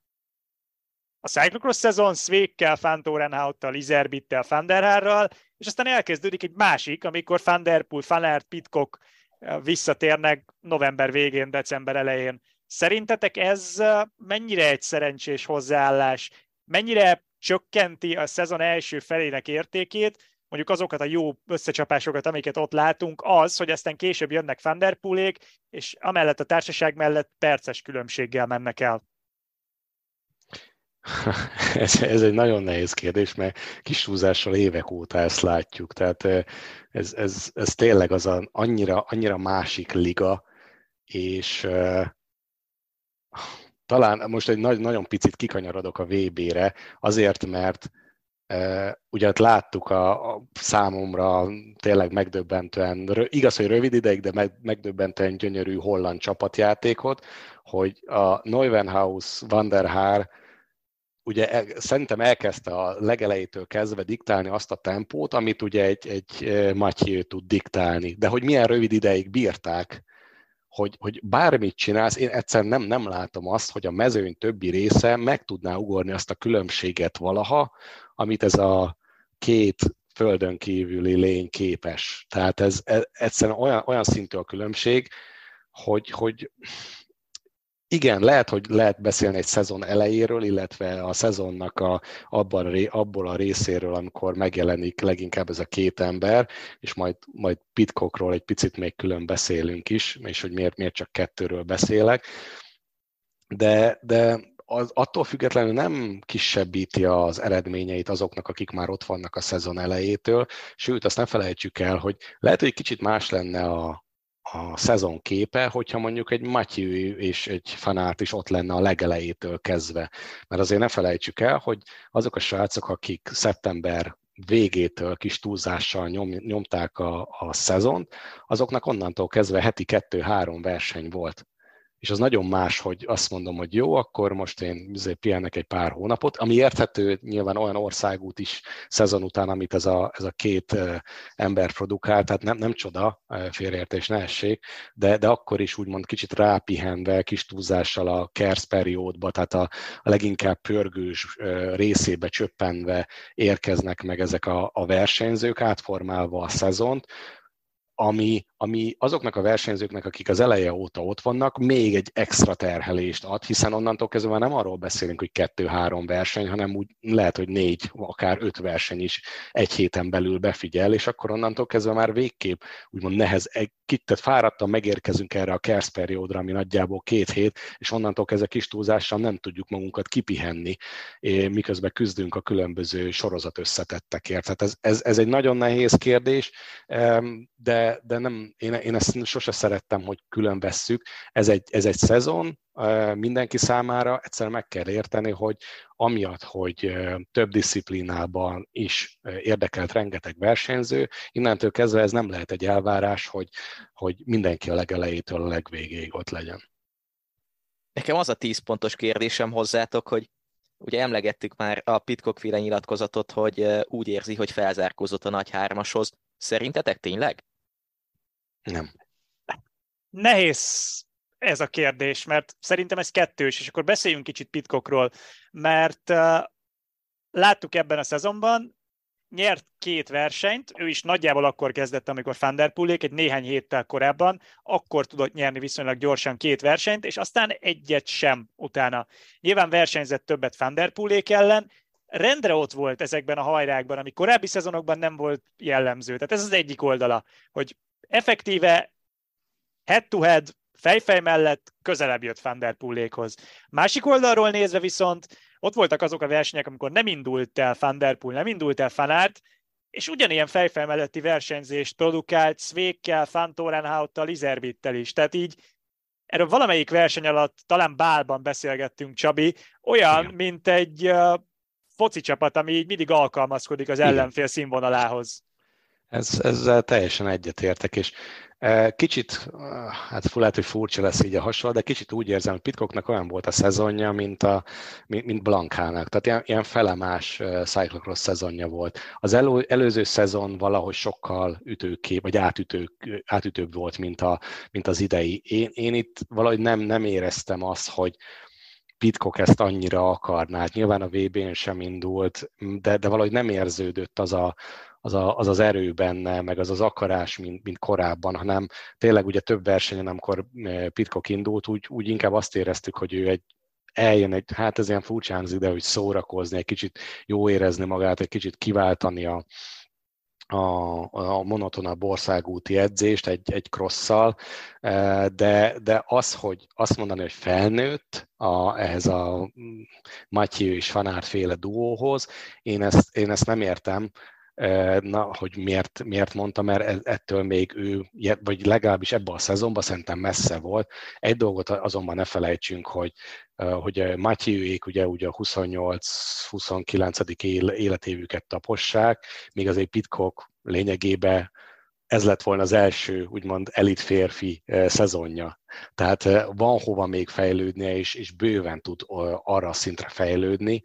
a cyclocross szezon, Svékkel, Fantorenhauttal, Izerbittel, Fanderhárral, és aztán elkezdődik egy másik, amikor Van Der Poel, Van Aert, Pitcock eh, visszatérnek november végén, december elején. Szerintetek ez eh, mennyire egy szerencsés hozzáállás? Mennyire csökkenti a szezon első felének értékét, mondjuk azokat a jó összecsapásokat, amiket ott látunk, az, hogy aztán később jönnek Van és amellett a társaság mellett perces különbséggel mennek el. ez, ez egy nagyon nehéz kérdés, mert kis túlzással évek óta ezt látjuk. Tehát ez, ez, ez tényleg az a, annyira, annyira másik liga, és uh, talán most egy nagy, nagyon picit kikanyarodok a VB-re, azért, mert Ugye ott láttuk a, a számomra tényleg megdöbbentően, igaz, hogy rövid ideig, de meg, megdöbbentően gyönyörű holland csapatjátékot, hogy a Neuvenhaus Van der Haar ugye el, szerintem elkezdte a legelejétől kezdve diktálni azt a tempót, amit ugye egy, egy Mathieu tud diktálni. De hogy milyen rövid ideig bírták, hogy, hogy bármit csinálsz, én egyszerűen nem, nem látom azt, hogy a mezőny többi része meg tudná ugorni azt a különbséget valaha, amit ez a két földön kívüli lény képes. Tehát ez, ez egyszerűen olyan, olyan szintű a különbség, hogy, hogy igen, lehet, hogy lehet beszélni egy szezon elejéről, illetve a szezonnak a, abban, abból a részéről, amikor megjelenik leginkább ez a két ember, és majd, majd Pitcockról egy picit még külön beszélünk is, és hogy miért, miért csak kettőről beszélek. De, de az, attól függetlenül nem kisebbíti az eredményeit azoknak, akik már ott vannak a szezon elejétől, sőt, azt ne felejtsük el, hogy lehet, hogy kicsit más lenne a, a szezon képe, hogyha mondjuk egy Matthew és egy fanát is ott lenne a legelejétől kezdve. Mert azért ne felejtsük el, hogy azok a srácok, akik szeptember végétől kis túlzással nyom, nyomták a, a szezont, azoknak onnantól kezdve heti kettő-három verseny volt és az nagyon más, hogy azt mondom, hogy jó, akkor most én izé pihennek egy pár hónapot, ami érthető nyilván olyan országút is szezon után, amit ez a, ez a két ember produkál, tehát nem, nem csoda, félreértés ne essék, de, de akkor is úgymond kicsit rápihenve, kis túlzással a KERS periódba, tehát a, a leginkább pörgős részébe csöppenve érkeznek meg ezek a, a versenyzők, átformálva a szezont, ami, ami azoknak a versenyzőknek, akik az eleje óta ott vannak, még egy extra terhelést ad, hiszen onnantól kezdve már nem arról beszélünk, hogy kettő-három verseny, hanem úgy lehet, hogy négy, akár öt verseny is egy héten belül befigyel, és akkor onnantól kezdve már végképp úgymond nehez, tehát fáradtan megérkezünk erre a kersz periódra, ami nagyjából két hét, és onnantól kezdve kis túlzással nem tudjuk magunkat kipihenni, miközben küzdünk a különböző sorozat összetettekért. Tehát ez, ez, ez egy nagyon nehéz kérdés, de, de nem, én, én ezt sose szerettem, hogy külön vesszük. Ez egy, ez egy szezon, mindenki számára egyszerűen meg kell érteni, hogy amiatt, hogy több disziplinában is érdekelt rengeteg versenyző, innentől kezdve ez nem lehet egy elvárás, hogy, hogy mindenki a legelejétől a legvégéig ott legyen. Nekem az a tíz pontos kérdésem hozzátok, hogy ugye emlegettük már a Pitcock féle nyilatkozatot, hogy úgy érzi, hogy felzárkózott a nagy hármashoz. Szerintetek tényleg? Nem. Nehéz ez a kérdés, mert szerintem ez kettős, és akkor beszéljünk kicsit Pitcockról, mert láttuk ebben a szezonban, nyert két versenyt, ő is nagyjából akkor kezdett, amikor Van Der Poolék, egy néhány héttel korábban, akkor tudott nyerni viszonylag gyorsan két versenyt, és aztán egyet sem utána. Nyilván versenyzett többet Van Der Poolék ellen, rendre ott volt ezekben a hajrákban, ami korábbi szezonokban nem volt jellemző. Tehát ez az egyik oldala, hogy effektíve head-to-head, fejfej mellett közelebb jött Van Der Poolékhoz. Másik oldalról nézve viszont ott voltak azok a versenyek, amikor nem indult el Van Der Poel, nem indult el Fanart, és ugyanilyen fejfej melletti versenyzést produkált Svékkel, Fantorenhauttal, Izerbittel is. Tehát így erről valamelyik verseny alatt, talán Bálban beszélgettünk, Csabi, olyan, Igen. mint egy uh, foci csapat, ami így mindig alkalmazkodik az ellenfél színvonalához. Ez, ezzel teljesen egyetértek, és Kicsit, hát lehet, hogy furcsa lesz így a hasonló, de kicsit úgy érzem, hogy Pitkoknak olyan volt a szezonja, mint, a, mint, mint Blankának. Tehát ilyen, ilyen felemás cyclocross szezonja volt. Az elő, előző szezon valahogy sokkal ütőkép, vagy átütő, átütőbb volt, mint, a, mint az idei. Én, én itt valahogy nem, nem éreztem azt, hogy, Pitkok ezt annyira akarná. Hát nyilván a VB-n sem indult, de, de valahogy nem érződött az a, az, a, az az erő benne, meg az az akarás, mint, mint korábban, hanem tényleg ugye több versenyen, amikor eh, Pitkok indult, úgy, úgy inkább azt éreztük, hogy ő egy eljön egy, hát ez ilyen furcsán ide, hogy szórakozni, egy kicsit jó érezni magát, egy kicsit kiváltani a, a, a monotonabb országúti edzést egy, egy crosszal, eh, de, de az, hogy azt mondani, hogy felnőtt a, ehhez a Matyi és Fanár féle duóhoz, én ezt, én ezt nem értem, Na, hogy miért, miért mondta, mert e, ettől még ő, vagy legalábbis ebben a szezonban szerintem messze volt. Egy dolgot azonban ne felejtsünk, hogy, hogy Matyiőék ugye, ugye a 28-29. életévüket tapossák, még azért Pitcock lényegében ez lett volna az első, úgymond elit férfi szezonja. Tehát van hova még fejlődnie, és, és bőven tud arra a szintre fejlődni,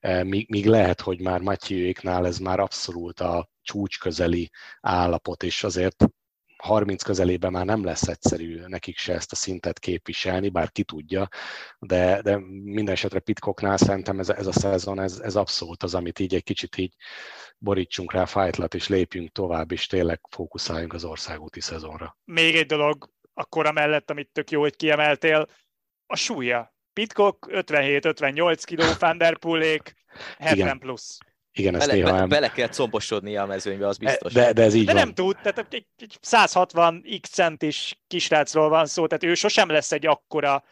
míg, míg lehet, hogy már Matyiőéknál ez már abszolút a csúcs közeli állapot, és azért 30 közelében már nem lesz egyszerű nekik se ezt a szintet képviselni, bár ki tudja, de, de minden esetre Pitkoknál szerintem ez, ez a szezon, ez, ez abszolút az, amit így egy kicsit így borítsunk rá fájtlat, és lépjünk tovább, és tényleg fókuszáljunk az országúti szezonra. Még egy dolog, akkor mellett, amit tök jó, hogy kiemeltél, a súlya. Pitkok 57-58 kiló, Vanderpoolék 70 Igen. plusz. Igen, ezt bele, néha nem... bele kell combosodnia a mezőnybe, az biztos. De, de ez így de van. nem tud, tehát egy, egy 160 x centis kisrácról van szó, tehát ő sosem lesz egy akkora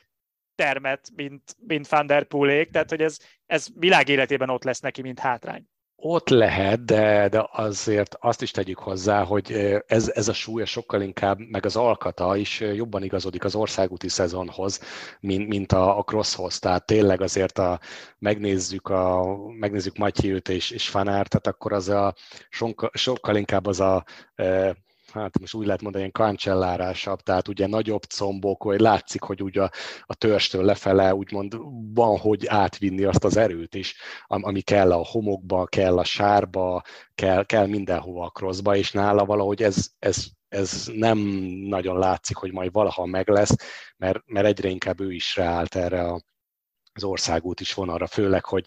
termet, mint, mint Van Der Poolék, tehát hogy ez, ez világéletében ott lesz neki, mint hátrány. Ott lehet, de, de azért azt is tegyük hozzá, hogy ez, ez a súlya sokkal inkább, meg az alkata is jobban igazodik az országúti szezonhoz, mint, mint a, a crosshoz. Tehát tényleg azért a, megnézzük, a, megnézzük Matyiőt és, és Fanár, tehát akkor az a sokkal, sokkal inkább az a hát most úgy lehet mondani, ilyen kancsellárásabb, tehát ugye nagyobb combok, hogy látszik, hogy ugye a, a törstől lefele úgymond van, hogy átvinni azt az erőt is, ami kell a homokba, kell a sárba, kell, kell mindenhova a crossba, és nála valahogy ez, ez, ez nem nagyon látszik, hogy majd valaha meg lesz, mert, mert egyre inkább ő is ráállt erre a, az országút is vonalra, főleg, hogy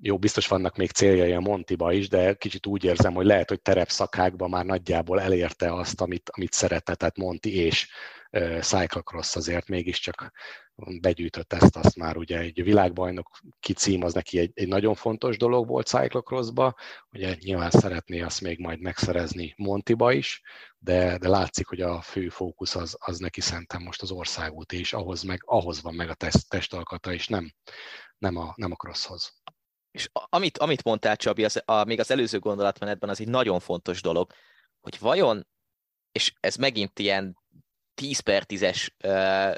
jó, biztos vannak még céljai a Montiba is, de kicsit úgy érzem, hogy lehet, hogy terepszakákban már nagyjából elérte azt, amit, amit szeretett, tehát Monti és uh, Cyclocross azért mégiscsak begyűjtött ezt, azt már ugye egy világbajnok kicím az neki egy, egy nagyon fontos dolog volt Cyclocrossba, ugye nyilván szeretné azt még majd megszerezni Montiba is, de, de látszik, hogy a fő fókusz az, az neki szerintem most az országút, és ahhoz, meg, ahhoz van meg a test, testalkata, és nem, nem a, nem a crosshoz. És amit, amit mondtál, Csabi, az, a, még az előző gondolatmenetben az egy nagyon fontos dolog, hogy vajon, és ez megint ilyen 10 per 10-es uh,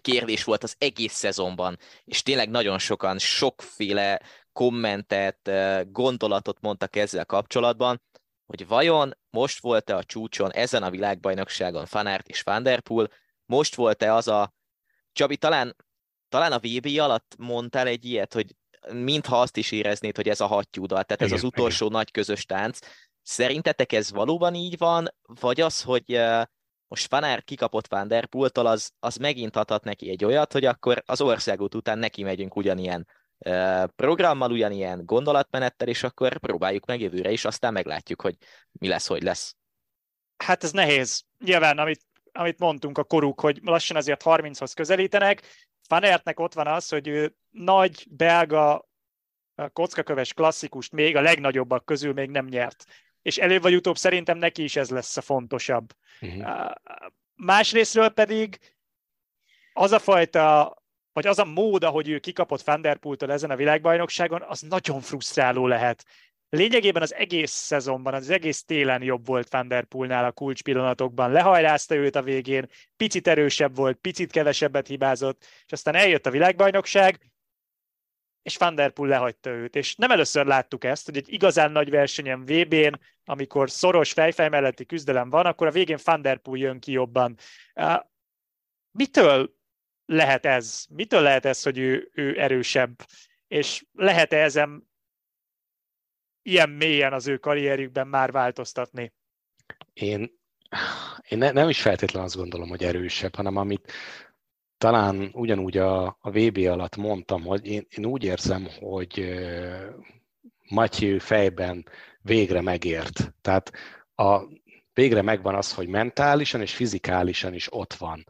kérdés volt az egész szezonban, és tényleg nagyon sokan sokféle kommentet, uh, gondolatot mondtak ezzel kapcsolatban, hogy vajon most volt-e a csúcson ezen a világbajnokságon Fanart és Van Der Poel, most volt-e az a, Csabi, talán, talán a VB alatt mondtál egy ilyet, hogy mintha azt is éreznéd, hogy ez a hattyúdal, tehát ez igen, az utolsó igen. nagy közös tánc. Szerintetek ez valóban így van, vagy az, hogy most Fanár kikapott Van Der Pooltól, az, az megint adhat neki egy olyat, hogy akkor az országút után neki megyünk ugyanilyen programmal, ugyanilyen gondolatmenettel, és akkor próbáljuk meg jövőre is, aztán meglátjuk, hogy mi lesz, hogy lesz. Hát ez nehéz. Nyilván, amit, amit mondtunk a koruk, hogy lassan azért 30-hoz közelítenek, Fanertnek ott van az, hogy ő nagy, belga, kockaköves klasszikust még a legnagyobbak közül még nem nyert. És előbb vagy utóbb szerintem neki is ez lesz a fontosabb. Uh-huh. Másrésztről pedig az a fajta, vagy az a mód, ahogy ő kikapott Vanderpooltól ezen a világbajnokságon, az nagyon frusztráló lehet. Lényegében az egész szezonban, az egész télen jobb volt Van a kulcspillanatokban. Lehajlázta őt a végén, picit erősebb volt, picit kevesebbet hibázott, és aztán eljött a világbajnokság, és Van Der Poel lehagyta őt. És nem először láttuk ezt, hogy egy igazán nagy versenyen VB-n, amikor szoros fejfej melletti küzdelem van, akkor a végén Van Der Poel jön ki jobban. Mitől lehet ez? Mitől lehet ez, hogy ő, ő erősebb? És lehet-e ezen ilyen mélyen az ő karrierjükben már változtatni? Én, én ne, nem is feltétlenül azt gondolom, hogy erősebb, hanem amit talán ugyanúgy a, a VB alatt mondtam, hogy én, én úgy érzem, hogy Matyi fejben végre megért. Tehát a, végre megvan az, hogy mentálisan és fizikálisan is ott van.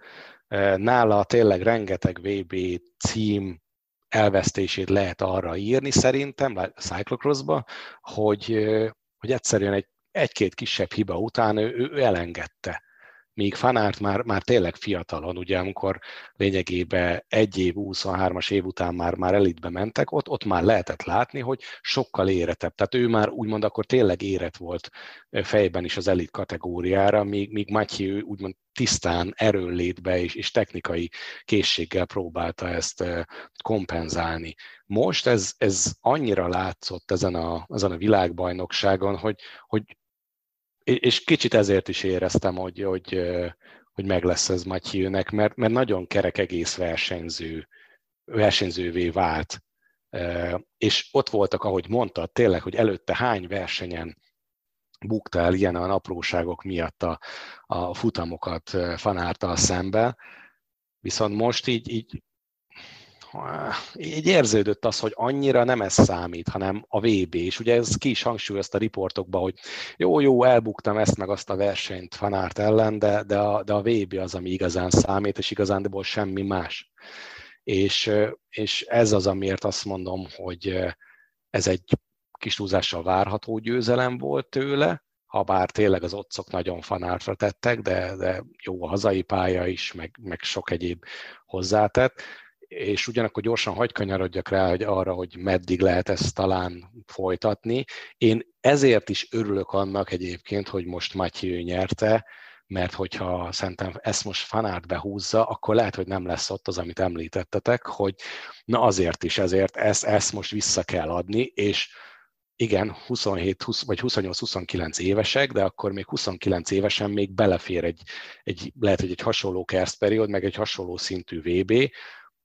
Nála tényleg rengeteg VB cím elvesztését lehet arra írni szerintem, cyclocrossba, hogy, hogy egyszerűen egy, egy-két kisebb hiba után ő, ő elengedte míg Fanárt már, már tényleg fiatalon, ugye amikor lényegében egy év, 23-as év után már, már elitbe mentek, ott, ott már lehetett látni, hogy sokkal éretebb. Tehát ő már úgymond akkor tényleg érett volt fejben is az elit kategóriára, míg, míg Matyi úgymond tisztán erőnlétbe és, és technikai készséggel próbálta ezt kompenzálni. Most ez, ez annyira látszott ezen a, ezen a világbajnokságon, hogy, hogy és kicsit ezért is éreztem, hogy, hogy, hogy meg lesz ez Mathieunek, mert, mert nagyon kerek egész versenyző, versenyzővé vált. És ott voltak, ahogy mondta, tényleg, hogy előtte hány versenyen buktál ilyen a apróságok miatt a, a futamokat fanártal szembe, viszont most így, így így érződött az, hogy annyira nem ez számít, hanem a VB, és ugye ez ki is hangsúlyozta a riportokban, hogy jó, jó, elbuktam ezt meg azt a versenyt Fanárt ellen, de, de, a, de a VB az, ami igazán számít, és igazándiból semmi más. És, és ez az, amiért azt mondom, hogy ez egy kis túlzással várható győzelem volt tőle, ha bár tényleg az otcok nagyon fanártra tettek, de, de jó a hazai pálya is, meg, meg sok egyéb hozzátett és ugyanakkor gyorsan hagy kanyarodjak rá hogy arra, hogy meddig lehet ezt talán folytatni. Én ezért is örülök annak egyébként, hogy most Matyi nyerte, mert hogyha szerintem ezt most fanárt behúzza, akkor lehet, hogy nem lesz ott az, amit említettetek, hogy na azért is, ezért ezt, ezt most vissza kell adni, és igen, 27 20, vagy 28-29 évesek, de akkor még 29 évesen még belefér egy, egy lehet, hogy egy hasonló kerszperiód, meg egy hasonló szintű VB,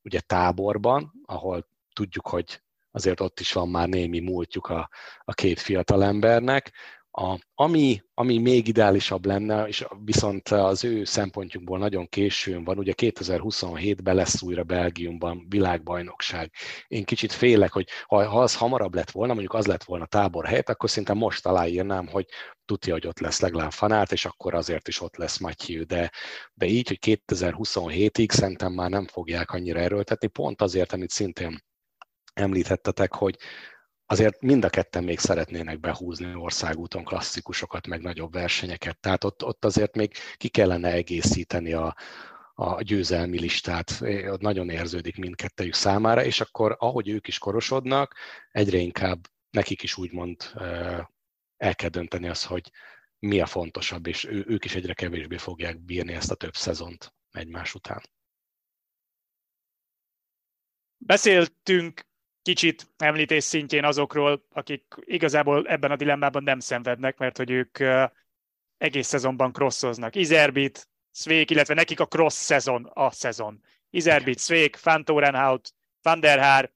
ugye táborban, ahol tudjuk, hogy azért ott is van már némi múltjuk a, a két fiatalembernek. A, ami, ami még ideálisabb lenne, és viszont az ő szempontjukból nagyon későn van, ugye 2027-ben lesz újra Belgiumban világbajnokság. Én kicsit félek, hogy ha, ha az hamarabb lett volna, mondjuk az lett volna tábor helyett, akkor szinte most aláírnám, hogy tudja, hogy ott lesz legalább fanárt, és akkor azért is ott lesz Matthew, de, de így, hogy 2027-ig szerintem már nem fogják annyira erőltetni, pont azért, amit szintén említettetek, hogy azért mind a ketten még szeretnének behúzni országúton klasszikusokat, meg nagyobb versenyeket. Tehát ott, ott azért még ki kellene egészíteni a, a győzelmi listát. Nagyon érződik mindkettejük számára, és akkor ahogy ők is korosodnak, egyre inkább nekik is úgymond el kell dönteni azt, hogy mi a fontosabb, és ő, ők is egyre kevésbé fogják bírni ezt a több szezont egymás után. Beszéltünk kicsit említés szintjén azokról, akik igazából ebben a dilemmában nem szenvednek, mert hogy ők egész szezonban crossoznak. Izerbit, Svég, illetve nekik a cross szezon a szezon. Izerbit, Svég, Fantorenhout, Van der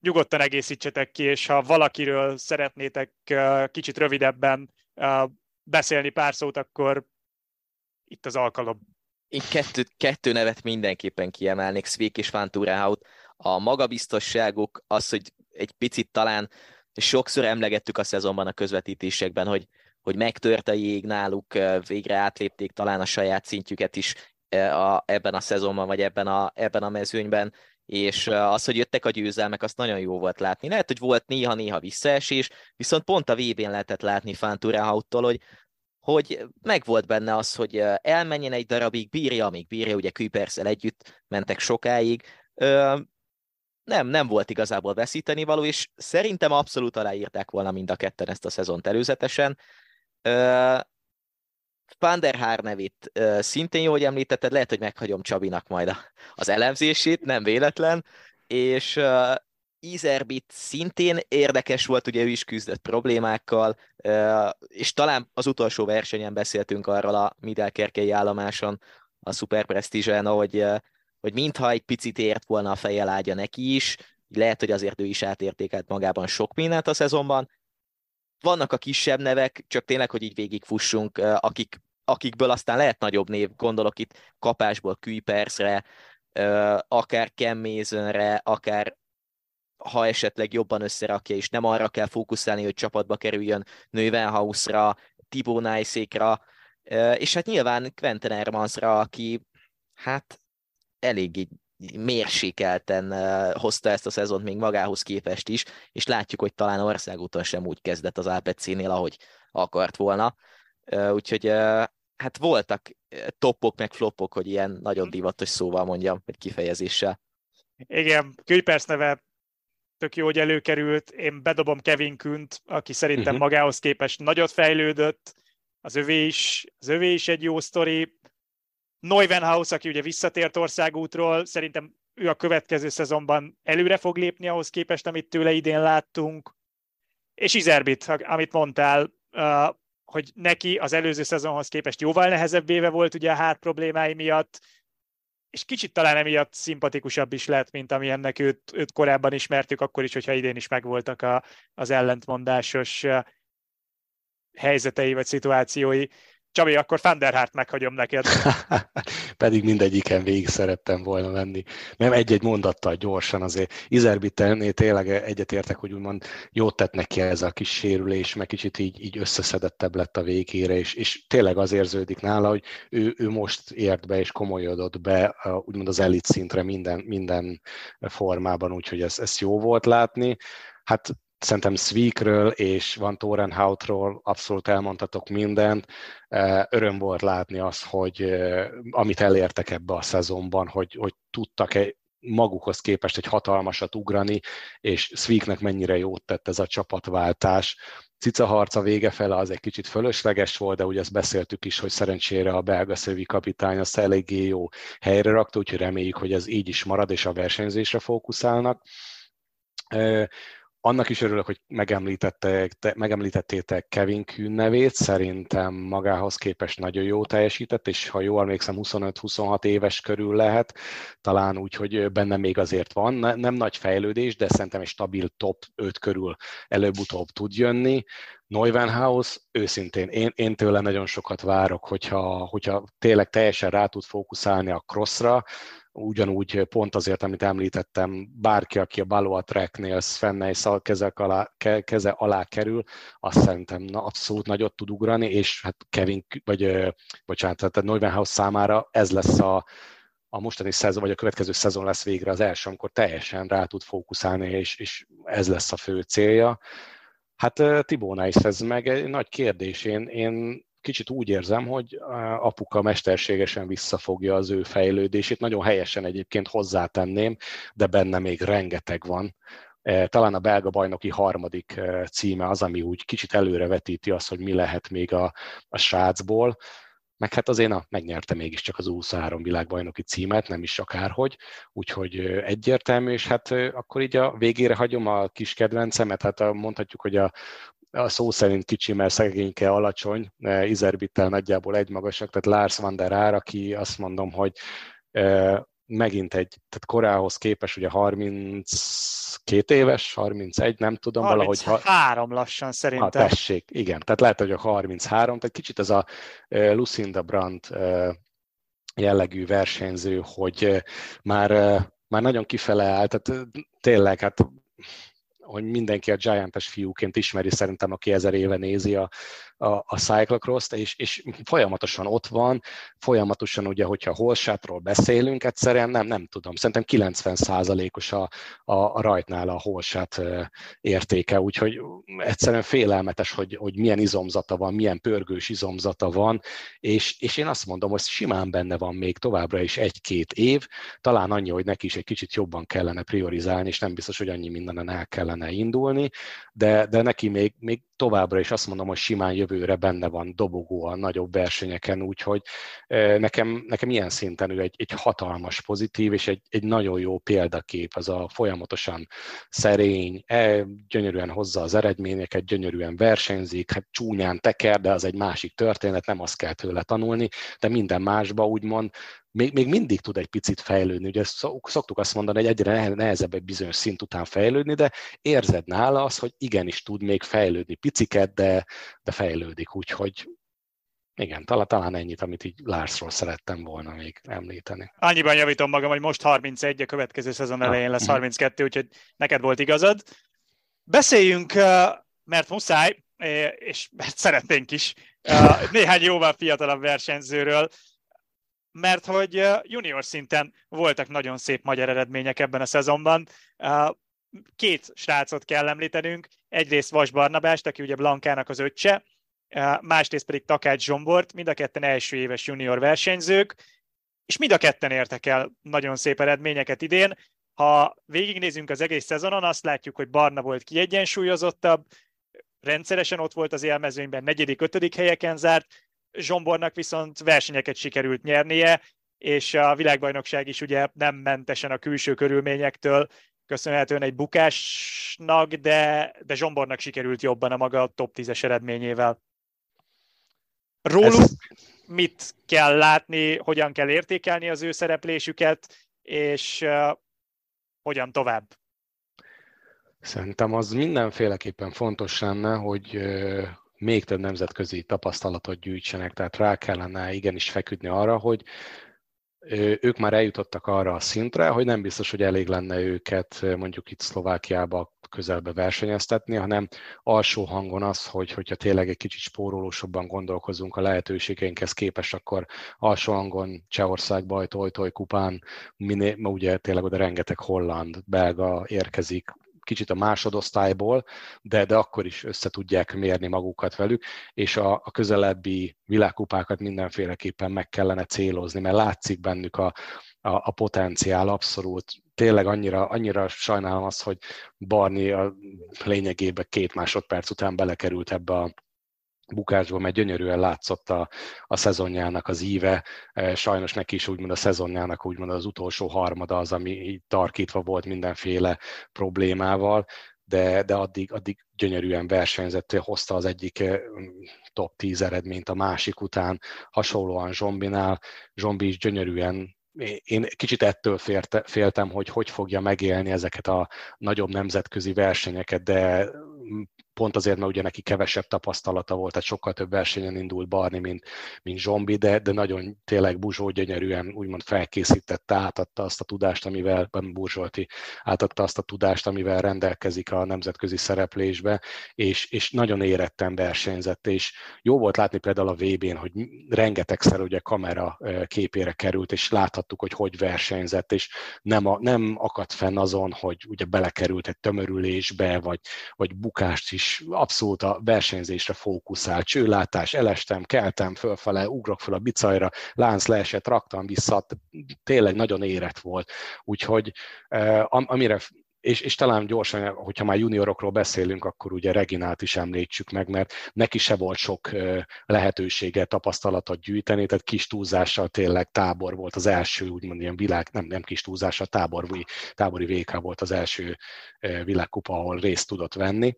nyugodtan egészítsetek ki, és ha valakiről szeretnétek kicsit rövidebben beszélni pár szót, akkor itt az alkalom. Én kettő, kettő nevet mindenképpen kiemelnék, Svég és Van a magabiztosságuk, az, hogy egy picit talán sokszor emlegettük a szezonban a közvetítésekben, hogy, hogy megtört a jég náluk, végre átlépték talán a saját szintjüket is a, ebben a szezonban, vagy ebben a, ebben a mezőnyben, és az, hogy jöttek a győzelmek, azt nagyon jó volt látni. Lehet, hogy volt néha-néha visszaesés, viszont pont a VB-n lehetett látni Fánturáhauttól, hogy hogy megvolt benne az, hogy elmenjen egy darabig, bírja, amíg bírja, ugye Kuiperszel együtt mentek sokáig, nem, nem volt igazából veszíteni való, és szerintem abszolút aláírták volna mind a ketten ezt a szezont előzetesen. Uh, Panderhár nevét uh, szintén jó, hogy említetted, lehet, hogy meghagyom Csabinak majd a, az elemzését, nem véletlen, és uh, Izerbit szintén érdekes volt, ugye ő is küzdött problémákkal, és talán az utolsó versenyen beszéltünk arról a Midelkerkei állomáson, a Super Prestige-en, hogy, hogy mintha egy picit ért volna a fejelágya neki is, lehet, hogy azért ő is átértékelt magában sok mindent a szezonban. Vannak a kisebb nevek, csak tényleg, hogy így végigfussunk, akik, akikből aztán lehet nagyobb név, gondolok itt kapásból Kuipersre, akár Kemmézönre, akár ha esetleg jobban összerakja, és nem arra kell fókuszálni, hogy csapatba kerüljön Nővenhausra, Tibó Nájszékra, és hát nyilván Quentin Hermansra, aki hát eléggé mérsékelten hozta ezt a szezont még magához képest is, és látjuk, hogy talán országúton sem úgy kezdett az APC-nél, ahogy akart volna. Úgyhogy hát voltak topok meg flopok, hogy ilyen nagyon divatos szóval mondjam, vagy kifejezéssel. Igen, Kuipers neve tök jó, hogy előkerült. Én bedobom Kevin Künt, aki szerintem uh-huh. magához képest nagyot fejlődött. Az övé is, az övé is egy jó sztori. Neuvenhaus, aki ugye visszatért országútról, szerintem ő a következő szezonban előre fog lépni ahhoz képest, amit tőle idén láttunk. És Izerbit, amit mondtál, hogy neki az előző szezonhoz képest jóval nehezebb éve volt ugye a hát problémái miatt, és kicsit talán emiatt szimpatikusabb is lett, mint ami ennek őt, őt korábban ismertük, akkor is, hogyha idén is megvoltak a, az ellentmondásos helyzetei vagy szituációi. Csabi, akkor Fanderhárt meghagyom neked. Pedig mindegyiken végig szerettem volna menni. Nem egy-egy mondattal gyorsan azért. Izerbittelnél tényleg egyetértek, hogy úgymond jót tett neki ez a kis sérülés, meg kicsit így, így összeszedettebb lett a végére, és, és tényleg az érződik nála, hogy ő, ő most ért be és komolyodott be úgymond az elit szintre minden, minden formában, úgyhogy ez, ez jó volt látni. Hát szerintem Sweekről és Van Torenhoutról abszolút elmondhatok mindent. Öröm volt látni azt, hogy amit elértek ebbe a szezonban, hogy, hogy tudtak egy magukhoz képest egy hatalmasat ugrani, és Sweeknek mennyire jót tett ez a csapatváltás. Cica harca vége fele az egy kicsit fölösleges volt, de ugye ezt beszéltük is, hogy szerencsére a belga szövi kapitány azt eléggé jó helyre rakta, úgyhogy reméljük, hogy ez így is marad, és a versenyzésre fókuszálnak annak is örülök, hogy megemlítettek, te, megemlítettétek Kevin Kühn nevét, szerintem magához képest nagyon jó teljesített, és ha jól emlékszem, 25-26 éves körül lehet, talán úgy, hogy benne még azért van, nem nagy fejlődés, de szerintem egy stabil top 5 körül előbb-utóbb tud jönni. Neuvenhaus, őszintén, én, én tőle nagyon sokat várok, hogyha, hogyha tényleg teljesen rá tud fókuszálni a crossra, ugyanúgy pont azért, amit említettem, bárki, aki a Baloa Tracknél Svennei keze alá, keze alá kerül, azt szerintem na, abszolút nagyot tud ugrani, és hát Kevin, vagy bocsánat, tehát Neuvenhaus számára ez lesz a, a mostani szezon, vagy a következő szezon lesz végre az első, amikor teljesen rá tud fókuszálni, és, és ez lesz a fő célja. Hát Tibónál is ez meg egy nagy kérdés. Én, én kicsit úgy érzem, hogy apuka mesterségesen visszafogja az ő fejlődését. Nagyon helyesen egyébként hozzátenném, de benne még rengeteg van. E, talán a belga bajnoki harmadik e, címe az, ami úgy kicsit előrevetíti azt, hogy mi lehet még a, a srácból meg hát azért na, megnyerte mégiscsak az 23 világbajnoki címet, nem is akárhogy, úgyhogy egyértelmű, és hát akkor így a végére hagyom a kis kedvencemet, hát mondhatjuk, hogy a, a szó szerint kicsi, mert szegényke alacsony, Izerbittel nagyjából egymagasak, tehát Lars van der Ár, aki azt mondom, hogy megint egy, tehát korához képes ugye 32 éves, 31, nem tudom, 33 valahogy... 3 lassan szerintem. Ha, tessék, igen, tehát lehet, hogy a 33, tehát kicsit ez a Lucinda Brandt jellegű versenyző, hogy már, már nagyon kifele áll, tehát tényleg, hát hogy mindenki a Giantes fiúként ismeri szerintem, aki ezer éve nézi a, a, a cyclocross-t, és, és folyamatosan ott van, folyamatosan ugye, hogyha holsátról beszélünk, egyszerűen nem, nem tudom, szerintem 90%-os a, a, a rajtnál a holsát értéke, úgyhogy egyszerűen félelmetes, hogy, hogy milyen izomzata van, milyen pörgős izomzata van, és, és én azt mondom, hogy simán benne van még továbbra is egy-két év, talán annyi, hogy neki is egy kicsit jobban kellene priorizálni, és nem biztos, hogy annyi mindenen el kellene indulni, de, de neki még, még továbbra is azt mondom, hogy simán jövőre benne van dobogó a nagyobb versenyeken, úgyhogy nekem, nekem ilyen szinten ő egy, egy hatalmas pozitív, és egy, egy nagyon jó példakép, az a folyamatosan szerény, e, gyönyörűen hozza az eredményeket, gyönyörűen versenyzik, hát csúnyán teker, de az egy másik történet, nem azt kell tőle tanulni, de minden másba úgymond még, még mindig tud egy picit fejlődni. Ugye szoktuk azt mondani, hogy egyre nehezebb egy bizonyos szint után fejlődni, de érzed nála az, hogy igenis tud még fejlődni piciket, de, de fejlődik. Úgyhogy igen, talán, talán ennyit, amit így Larsról szerettem volna még említeni. Annyiban javítom magam, hogy most 31, a következő szezon elején lesz 32, úgyhogy neked volt igazad. Beszéljünk, mert muszáj, és mert szeretnénk is, néhány jóval fiatalabb versenyzőről, mert hogy junior szinten voltak nagyon szép magyar eredmények ebben a szezonban. Két srácot kell említenünk, egyrészt Vas Barnabást, aki ugye Blankának az öccse, másrészt pedig Takács Zsombort, mind a ketten első éves junior versenyzők, és mind a ketten értek el nagyon szép eredményeket idén. Ha végignézünk az egész szezonon, azt látjuk, hogy Barna volt kiegyensúlyozottabb, rendszeresen ott volt az élmezőnyben, negyedik, ötödik helyeken zárt, Zsombornak viszont versenyeket sikerült nyernie, és a világbajnokság is ugye nem mentesen a külső körülményektől, köszönhetően egy bukásnak, de, de Zsombornak sikerült jobban a maga top 10-es eredményével. Róluk Ez... mit kell látni, hogyan kell értékelni az ő szereplésüket, és uh, hogyan tovább? Szerintem az mindenféleképpen fontos lenne, hogy még több nemzetközi tapasztalatot gyűjtsenek, tehát rá kellene igenis feküdni arra, hogy ők már eljutottak arra a szintre, hogy nem biztos, hogy elég lenne őket mondjuk itt Szlovákiába közelbe versenyeztetni, hanem alsó hangon az, hogy hogyha tényleg egy kicsit spórolósabban gondolkozunk a lehetőségeinkhez képest, akkor alsó hangon Csehország bajtoj, kupán, miné, ma ugye tényleg oda rengeteg holland, belga érkezik, kicsit a másodosztályból, de, de akkor is össze tudják mérni magukat velük, és a, a közelebbi világkupákat mindenféleképpen meg kellene célozni, mert látszik bennük a, a, a potenciál abszolút. Tényleg annyira, annyira sajnálom azt, hogy Barni a lényegében két másodperc után belekerült ebbe a bukásból, mert gyönyörűen látszott a, a szezonjának az íve. E, sajnos neki is úgymond a szezonjának úgymond az utolsó harmada az, ami tarkítva volt mindenféle problémával, de, de addig, addig gyönyörűen versenyzett, hozta az egyik e, top 10 eredményt a másik után, hasonlóan Zsombinál. Zsombi is gyönyörűen én kicsit ettől férte, féltem, hogy hogy fogja megélni ezeket a nagyobb nemzetközi versenyeket, de pont azért, mert ugye neki kevesebb tapasztalata volt, tehát sokkal több versenyen indult Barni, mint, mint Zsombi, de, de nagyon tényleg Buzsó gyönyörűen úgymond felkészítette, átadta azt a tudást, amivel Burzsolti átadta azt a tudást, amivel rendelkezik a nemzetközi szereplésbe, és, és nagyon éretten versenyzett, és jó volt látni például a VB-n, hogy rengetegszer ugye kamera képére került, és láthattuk, hogy hogy versenyzett, és nem, a, nem akadt fenn azon, hogy ugye belekerült egy tömörülésbe, vagy, vagy bukást is is abszolút a versenyzésre fókuszál. Csőlátás, elestem, keltem fölfele, ugrok fel a bicajra, lánc leesett, raktam vissza, tényleg nagyon érett volt. Úgyhogy eh, amire és, és talán gyorsan, hogyha már juniorokról beszélünk, akkor ugye Reginát is említsük meg, mert neki se volt sok eh, lehetősége, tapasztalatot gyűjteni, tehát kis túlzással tényleg tábor volt az első, úgymond ilyen világ, nem, nem kis túlzással, tábori, tábori VK volt az első eh, világkupa, ahol részt tudott venni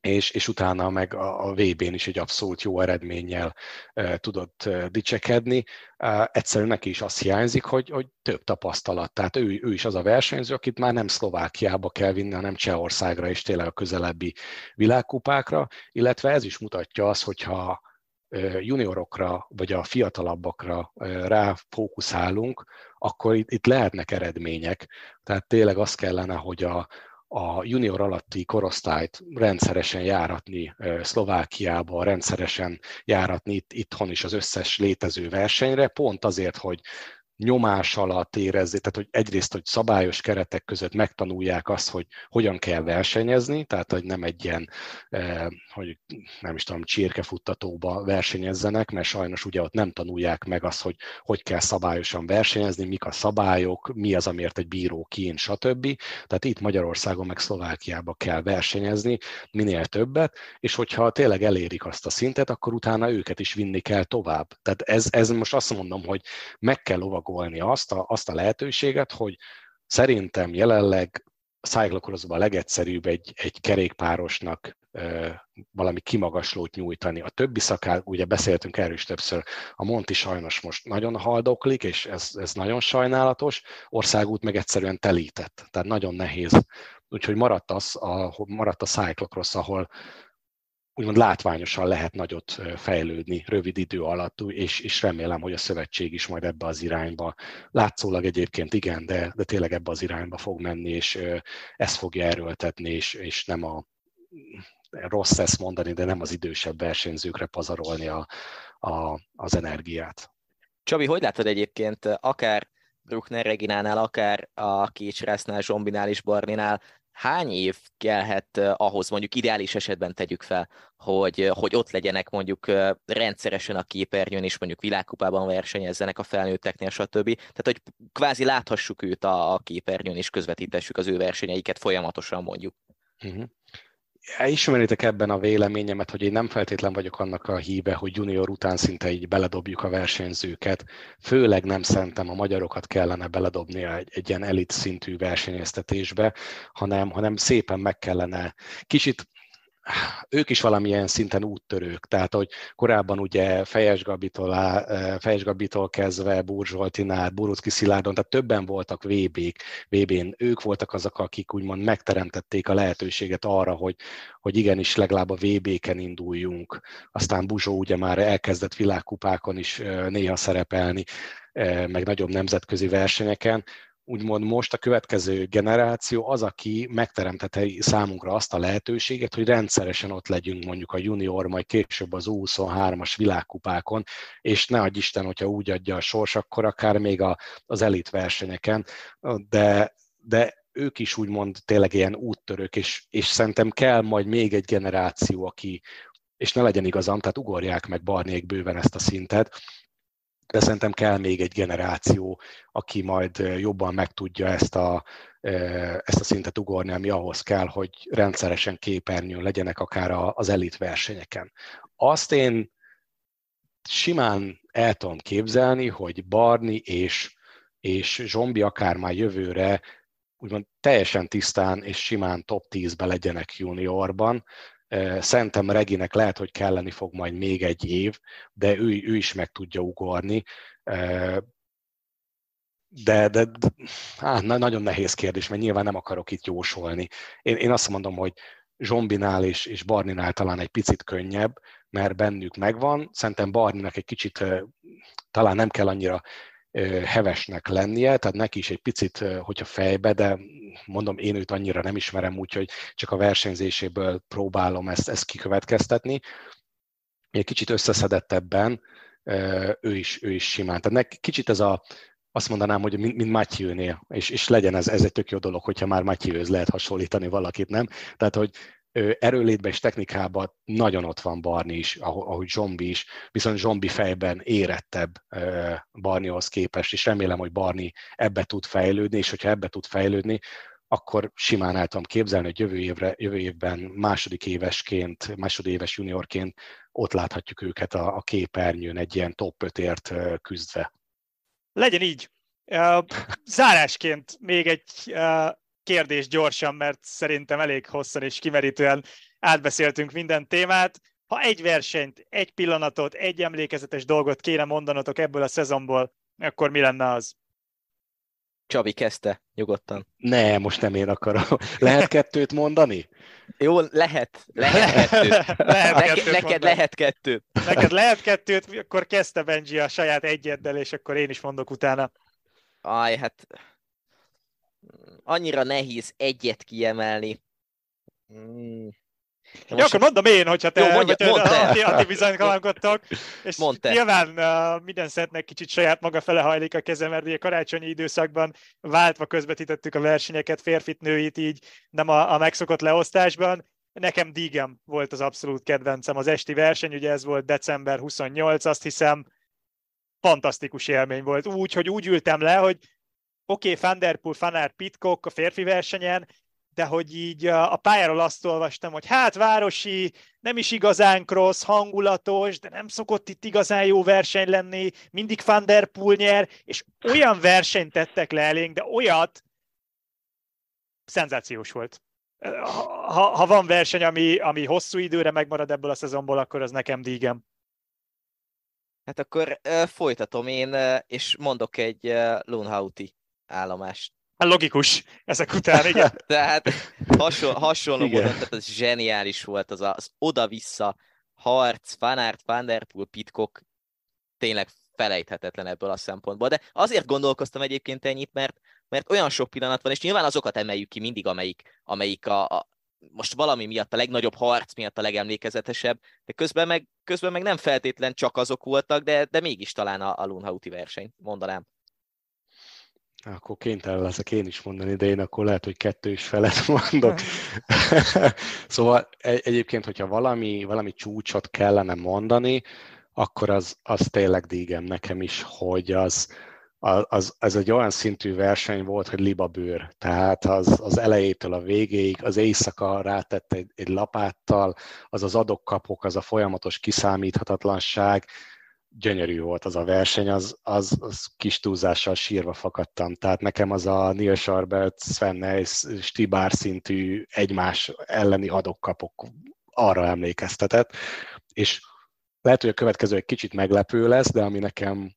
és, és utána meg a, a VB-n is egy abszolút jó eredménnyel e, tudott e, dicsekedni. E, egyszerűen neki is azt hiányzik, hogy, hogy több tapasztalat. Tehát ő, ő is az a versenyző, akit már nem Szlovákiába kell vinni, hanem Csehországra és tényleg a közelebbi világkupákra, illetve ez is mutatja azt, hogyha juniorokra vagy a fiatalabbakra rá fókuszálunk, akkor itt, itt lehetnek eredmények. Tehát tényleg az kellene, hogy a, a junior alatti korosztályt rendszeresen járatni Szlovákiába, rendszeresen járatni itt, itthon is az összes létező versenyre, pont azért, hogy nyomás alatt érezzék, tehát hogy egyrészt, hogy szabályos keretek között megtanulják azt, hogy hogyan kell versenyezni, tehát hogy nem egy ilyen, eh, hogy nem is tudom, csirkefuttatóba versenyezzenek, mert sajnos ugye ott nem tanulják meg azt, hogy hogy kell szabályosan versenyezni, mik a szabályok, mi az, amiért egy bíró kín, stb. Tehát itt Magyarországon meg Szlovákiába kell versenyezni minél többet, és hogyha tényleg elérik azt a szintet, akkor utána őket is vinni kell tovább. Tehát ez, ez most azt mondom, hogy meg kell lovagolni lovagolni azt a, azt a lehetőséget, hogy szerintem jelenleg cyclocrossban a legegyszerűbb egy, egy kerékpárosnak valami kimagaslót nyújtani. A többi szakál, ugye beszéltünk erről is többször, a Monti sajnos most nagyon haldoklik, és ez, ez nagyon sajnálatos, országút meg egyszerűen telített, tehát nagyon nehéz. Úgyhogy maradt, az, a, maradt a cyclocross, ahol, úgymond látványosan lehet nagyot fejlődni rövid idő alatt, és, és remélem, hogy a szövetség is majd ebbe az irányba. Látszólag egyébként igen, de, de tényleg ebbe az irányba fog menni, és ezt fogja erőltetni, és, és nem a rossz ezt mondani, de nem az idősebb versenyzőkre pazarolni a, a, az energiát. Csabi, hogy látod egyébként akár Bruckner Reginánál, akár a Kicsrásznál, Zsombinál és Barninál hány év kellhet ahhoz, mondjuk ideális esetben tegyük fel, hogy, hogy ott legyenek mondjuk rendszeresen a képernyőn, és mondjuk világkupában versenyezzenek a felnőtteknél, stb. Tehát, hogy kvázi láthassuk őt a, a képernyőn, és közvetítessük az ő versenyeiket folyamatosan mondjuk. Uh-huh ismeritek ebben a véleményemet, hogy én nem feltétlen vagyok annak a híve, hogy junior után szinte így beledobjuk a versenyzőket. Főleg nem szerintem a magyarokat kellene beledobni egy, egy ilyen elit szintű versenyeztetésbe, hanem, hanem szépen meg kellene kicsit ők is valamilyen szinten úttörők, tehát hogy korábban ugye Fejes Gabitól, Fejes Gabitól kezdve Burzsoltinál, Burucki Szilárdon, tehát többen voltak VB-k, VB-n, ők voltak azok, akik úgymond megteremtették a lehetőséget arra, hogy, hogy igenis legalább a VB-ken induljunk. Aztán Buzsó ugye már elkezdett világkupákon is néha szerepelni, meg nagyobb nemzetközi versenyeken, úgymond most a következő generáció az, aki megteremtette számunkra azt a lehetőséget, hogy rendszeresen ott legyünk mondjuk a junior, majd később az U23-as világkupákon, és ne adj Isten, hogyha úgy adja a sors, akkor akár még a, az elit versenyeken, de, de ők is úgymond tényleg ilyen úttörők, és, és szerintem kell majd még egy generáció, aki, és ne legyen igazam, tehát ugorják meg Barnék bőven ezt a szintet, de szerintem kell még egy generáció, aki majd jobban meg tudja ezt a, ezt a szintet ugorni, ami ahhoz kell, hogy rendszeresen képernyőn legyenek akár az elit versenyeken. Azt én simán el tudom képzelni, hogy Barni és, és Zsombi akár már jövőre úgymond teljesen tisztán és simán top 10-be legyenek juniorban, Szerintem Reginek lehet, hogy kelleni fog majd még egy év, de ő, ő is meg tudja ugorni. De, de, de á, nagyon nehéz kérdés, mert nyilván nem akarok itt jósolni. Én, én azt mondom, hogy Zsombinál és, és Barninál talán egy picit könnyebb, mert bennük megvan. Szerintem Barninak egy kicsit talán nem kell annyira hevesnek lennie, tehát neki is egy picit, hogyha fejbe, de mondom, én őt annyira nem ismerem, úgyhogy csak a versenyzéséből próbálom ezt, ezt kikövetkeztetni. Egy kicsit összeszedettebben ő is, ő is simán. Tehát neki kicsit ez a, azt mondanám, hogy mint, mint Matthew-nél, és, és legyen ez, ez egy tök jó dolog, hogyha már Matthew-höz lehet hasonlítani valakit, nem? Tehát, hogy erőlétben és technikában nagyon ott van Barni is, ahogy Zsombi is, viszont Zsombi fejben érettebb Barnihoz képest, és remélem, hogy Barni ebbe tud fejlődni, és hogyha ebbe tud fejlődni, akkor simán el tudom képzelni, hogy jövő, évre, jövő évben második évesként, második éves juniorként ott láthatjuk őket a, a képernyőn egy ilyen top 5-ért küzdve. Legyen így. Zárásként még egy kérdés gyorsan, mert szerintem elég hosszan és kimerítően átbeszéltünk minden témát. Ha egy versenyt, egy pillanatot, egy emlékezetes dolgot kéne mondanotok ebből a szezonból, akkor mi lenne az? Csabi kezdte, nyugodtan. Ne, most nem én akarom. Lehet kettőt mondani? Jó, lehet. Lehet kettőt. lehet Neke, kettőt neked mondani. lehet kettőt. Neked lehet kettőt, akkor kezdte Benji a saját egyeddel, és akkor én is mondok utána. Aj, hát annyira nehéz egyet kiemelni. Hmm. Most... akkor mondom én, hogyha te, Jó, mondja, vagy mondd te. Ati, Ati bizonytalankodtok. És Mondd te. nyilván uh, minden szetnek kicsit saját maga fele hajlik a kezem, mert ugye karácsonyi időszakban váltva közvetítettük a versenyeket, férfit, nőit így, nem a, a megszokott leosztásban. Nekem Dígem volt az abszolút kedvencem az esti verseny, ugye ez volt december 28, azt hiszem, fantasztikus élmény volt. Úgy, hogy úgy ültem le, hogy oké, okay, Van Der Poel, Fanár, Pitcock a férfi versenyen, de hogy így a pályáról azt olvastam, hogy hát városi, nem is igazán cross, hangulatos, de nem szokott itt igazán jó verseny lenni, mindig Van nyer, és olyan versenyt tettek le elénk, de olyat, szenzációs volt. Ha, ha van verseny, ami, ami hosszú időre megmarad ebből a szezonból, akkor az nekem dígem. Hát akkor uh, folytatom én, uh, és mondok egy uh, Lunhauti állomást. Hát logikus ezek után, igen. tehát hasonló, hasonló igen. módon, tehát ez zseniális volt az, az oda-vissza harc, Fanart, Van Der Poel, Pitcock, tényleg felejthetetlen ebből a szempontból. De azért gondolkoztam egyébként ennyit, mert, mert olyan sok pillanat van, és nyilván azokat emeljük ki mindig, amelyik, amelyik a, a most valami miatt a legnagyobb harc miatt a legemlékezetesebb, de közben meg, közben meg nem feltétlen csak azok voltak, de, de mégis talán a, a Lunhauti verseny, mondanám. Akkor kénytelen leszek én is mondani, de én akkor lehet, hogy kettő is felett mondok. szóval egy, egyébként, hogyha valami, valami csúcsot kellene mondani, akkor az, az tényleg dígem nekem is, hogy az, az, az egy olyan szintű verseny volt, hogy libabőr. Tehát az, az elejétől a végéig, az éjszaka rátett egy, egy lapáttal, az az adokkapok, az a folyamatos kiszámíthatatlanság, gyönyörű volt az a verseny, az, az, az kis túlzással sírva fakadtam. Tehát nekem az a Neil Sarbert, Sven Nys, Stibár szintű egymás elleni adokkapok arra emlékeztetett, és lehet, hogy a következő egy kicsit meglepő lesz, de ami nekem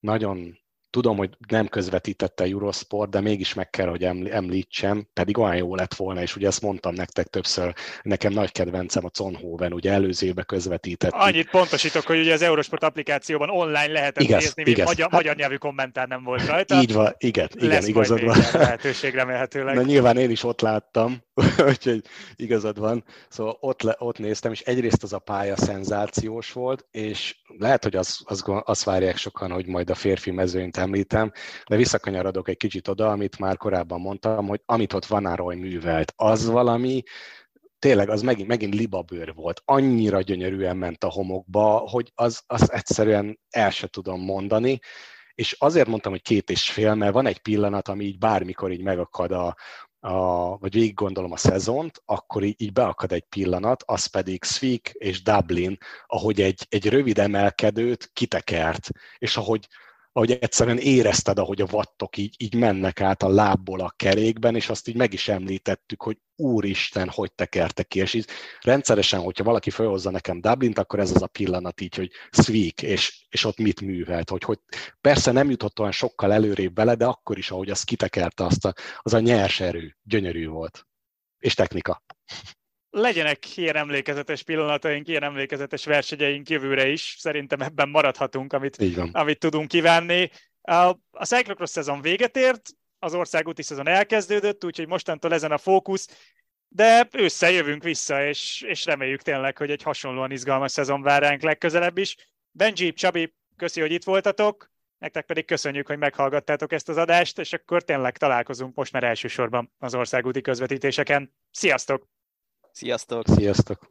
nagyon Tudom, hogy nem közvetítette a Eurosport, de mégis meg kell, hogy említsem, pedig olyan jó lett volna, és ugye ezt mondtam nektek többször, nekem nagy kedvencem a Zonhoven, ugye előző évben közvetített. Annyit pontosítok, hogy ugye az Eurosport applikációban online lehetett igaz, nézni, igaz. Magyar, hát, magyar nyelvű kommentár nem volt rajta. Így van, igen, igen, igazad van. lehetőség remélhetőleg. Na nyilván én is ott láttam, úgyhogy igazad van. Szóval ott, le, ott néztem, és egyrészt az a pálya szenzációs volt, és lehet, hogy az, az, azt várják sokan, hogy majd a férfi mezőnyt említem, de visszakanyarodok egy kicsit oda, amit már korábban mondtam, hogy amit ott Van Aroy művelt, az valami, tényleg az megint, megint libabőr volt. Annyira gyönyörűen ment a homokba, hogy az, az egyszerűen el se tudom mondani. És azért mondtam, hogy két és fél, mert van egy pillanat, ami így bármikor így megakad a, a, vagy végig gondolom a szezont, akkor így, így beakad egy pillanat, az pedig Svik és Dublin, ahogy egy, egy rövid emelkedőt kitekert, és ahogy, ahogy egyszerűen érezted, ahogy a vattok így, így mennek át a lábból a kerékben, és azt így meg is említettük, hogy úristen, hogy tekerte ki, és így rendszeresen, hogyha valaki felhozza nekem Dublint, akkor ez az a pillanat így, hogy Sweek, és, és ott mit művelt, hogy, hogy persze nem jutott olyan sokkal előrébb bele, de akkor is, ahogy az kitekerte, azt a, az a nyers erő, gyönyörű volt. És technika legyenek ilyen emlékezetes pillanataink, ilyen emlékezetes versenyeink jövőre is. Szerintem ebben maradhatunk, amit, amit tudunk kívánni. A, Cyclocross szezon véget ért, az országúti szezon elkezdődött, úgyhogy mostantól ezen a fókusz, de összejövünk vissza, és, és reméljük tényleg, hogy egy hasonlóan izgalmas szezon vár ránk legközelebb is. Benji, Csabi, köszi, hogy itt voltatok, nektek pedig köszönjük, hogy meghallgattátok ezt az adást, és akkor tényleg találkozunk most már elsősorban az országúti közvetítéseken. Sziasztok! Sziasztok! Sziasztok!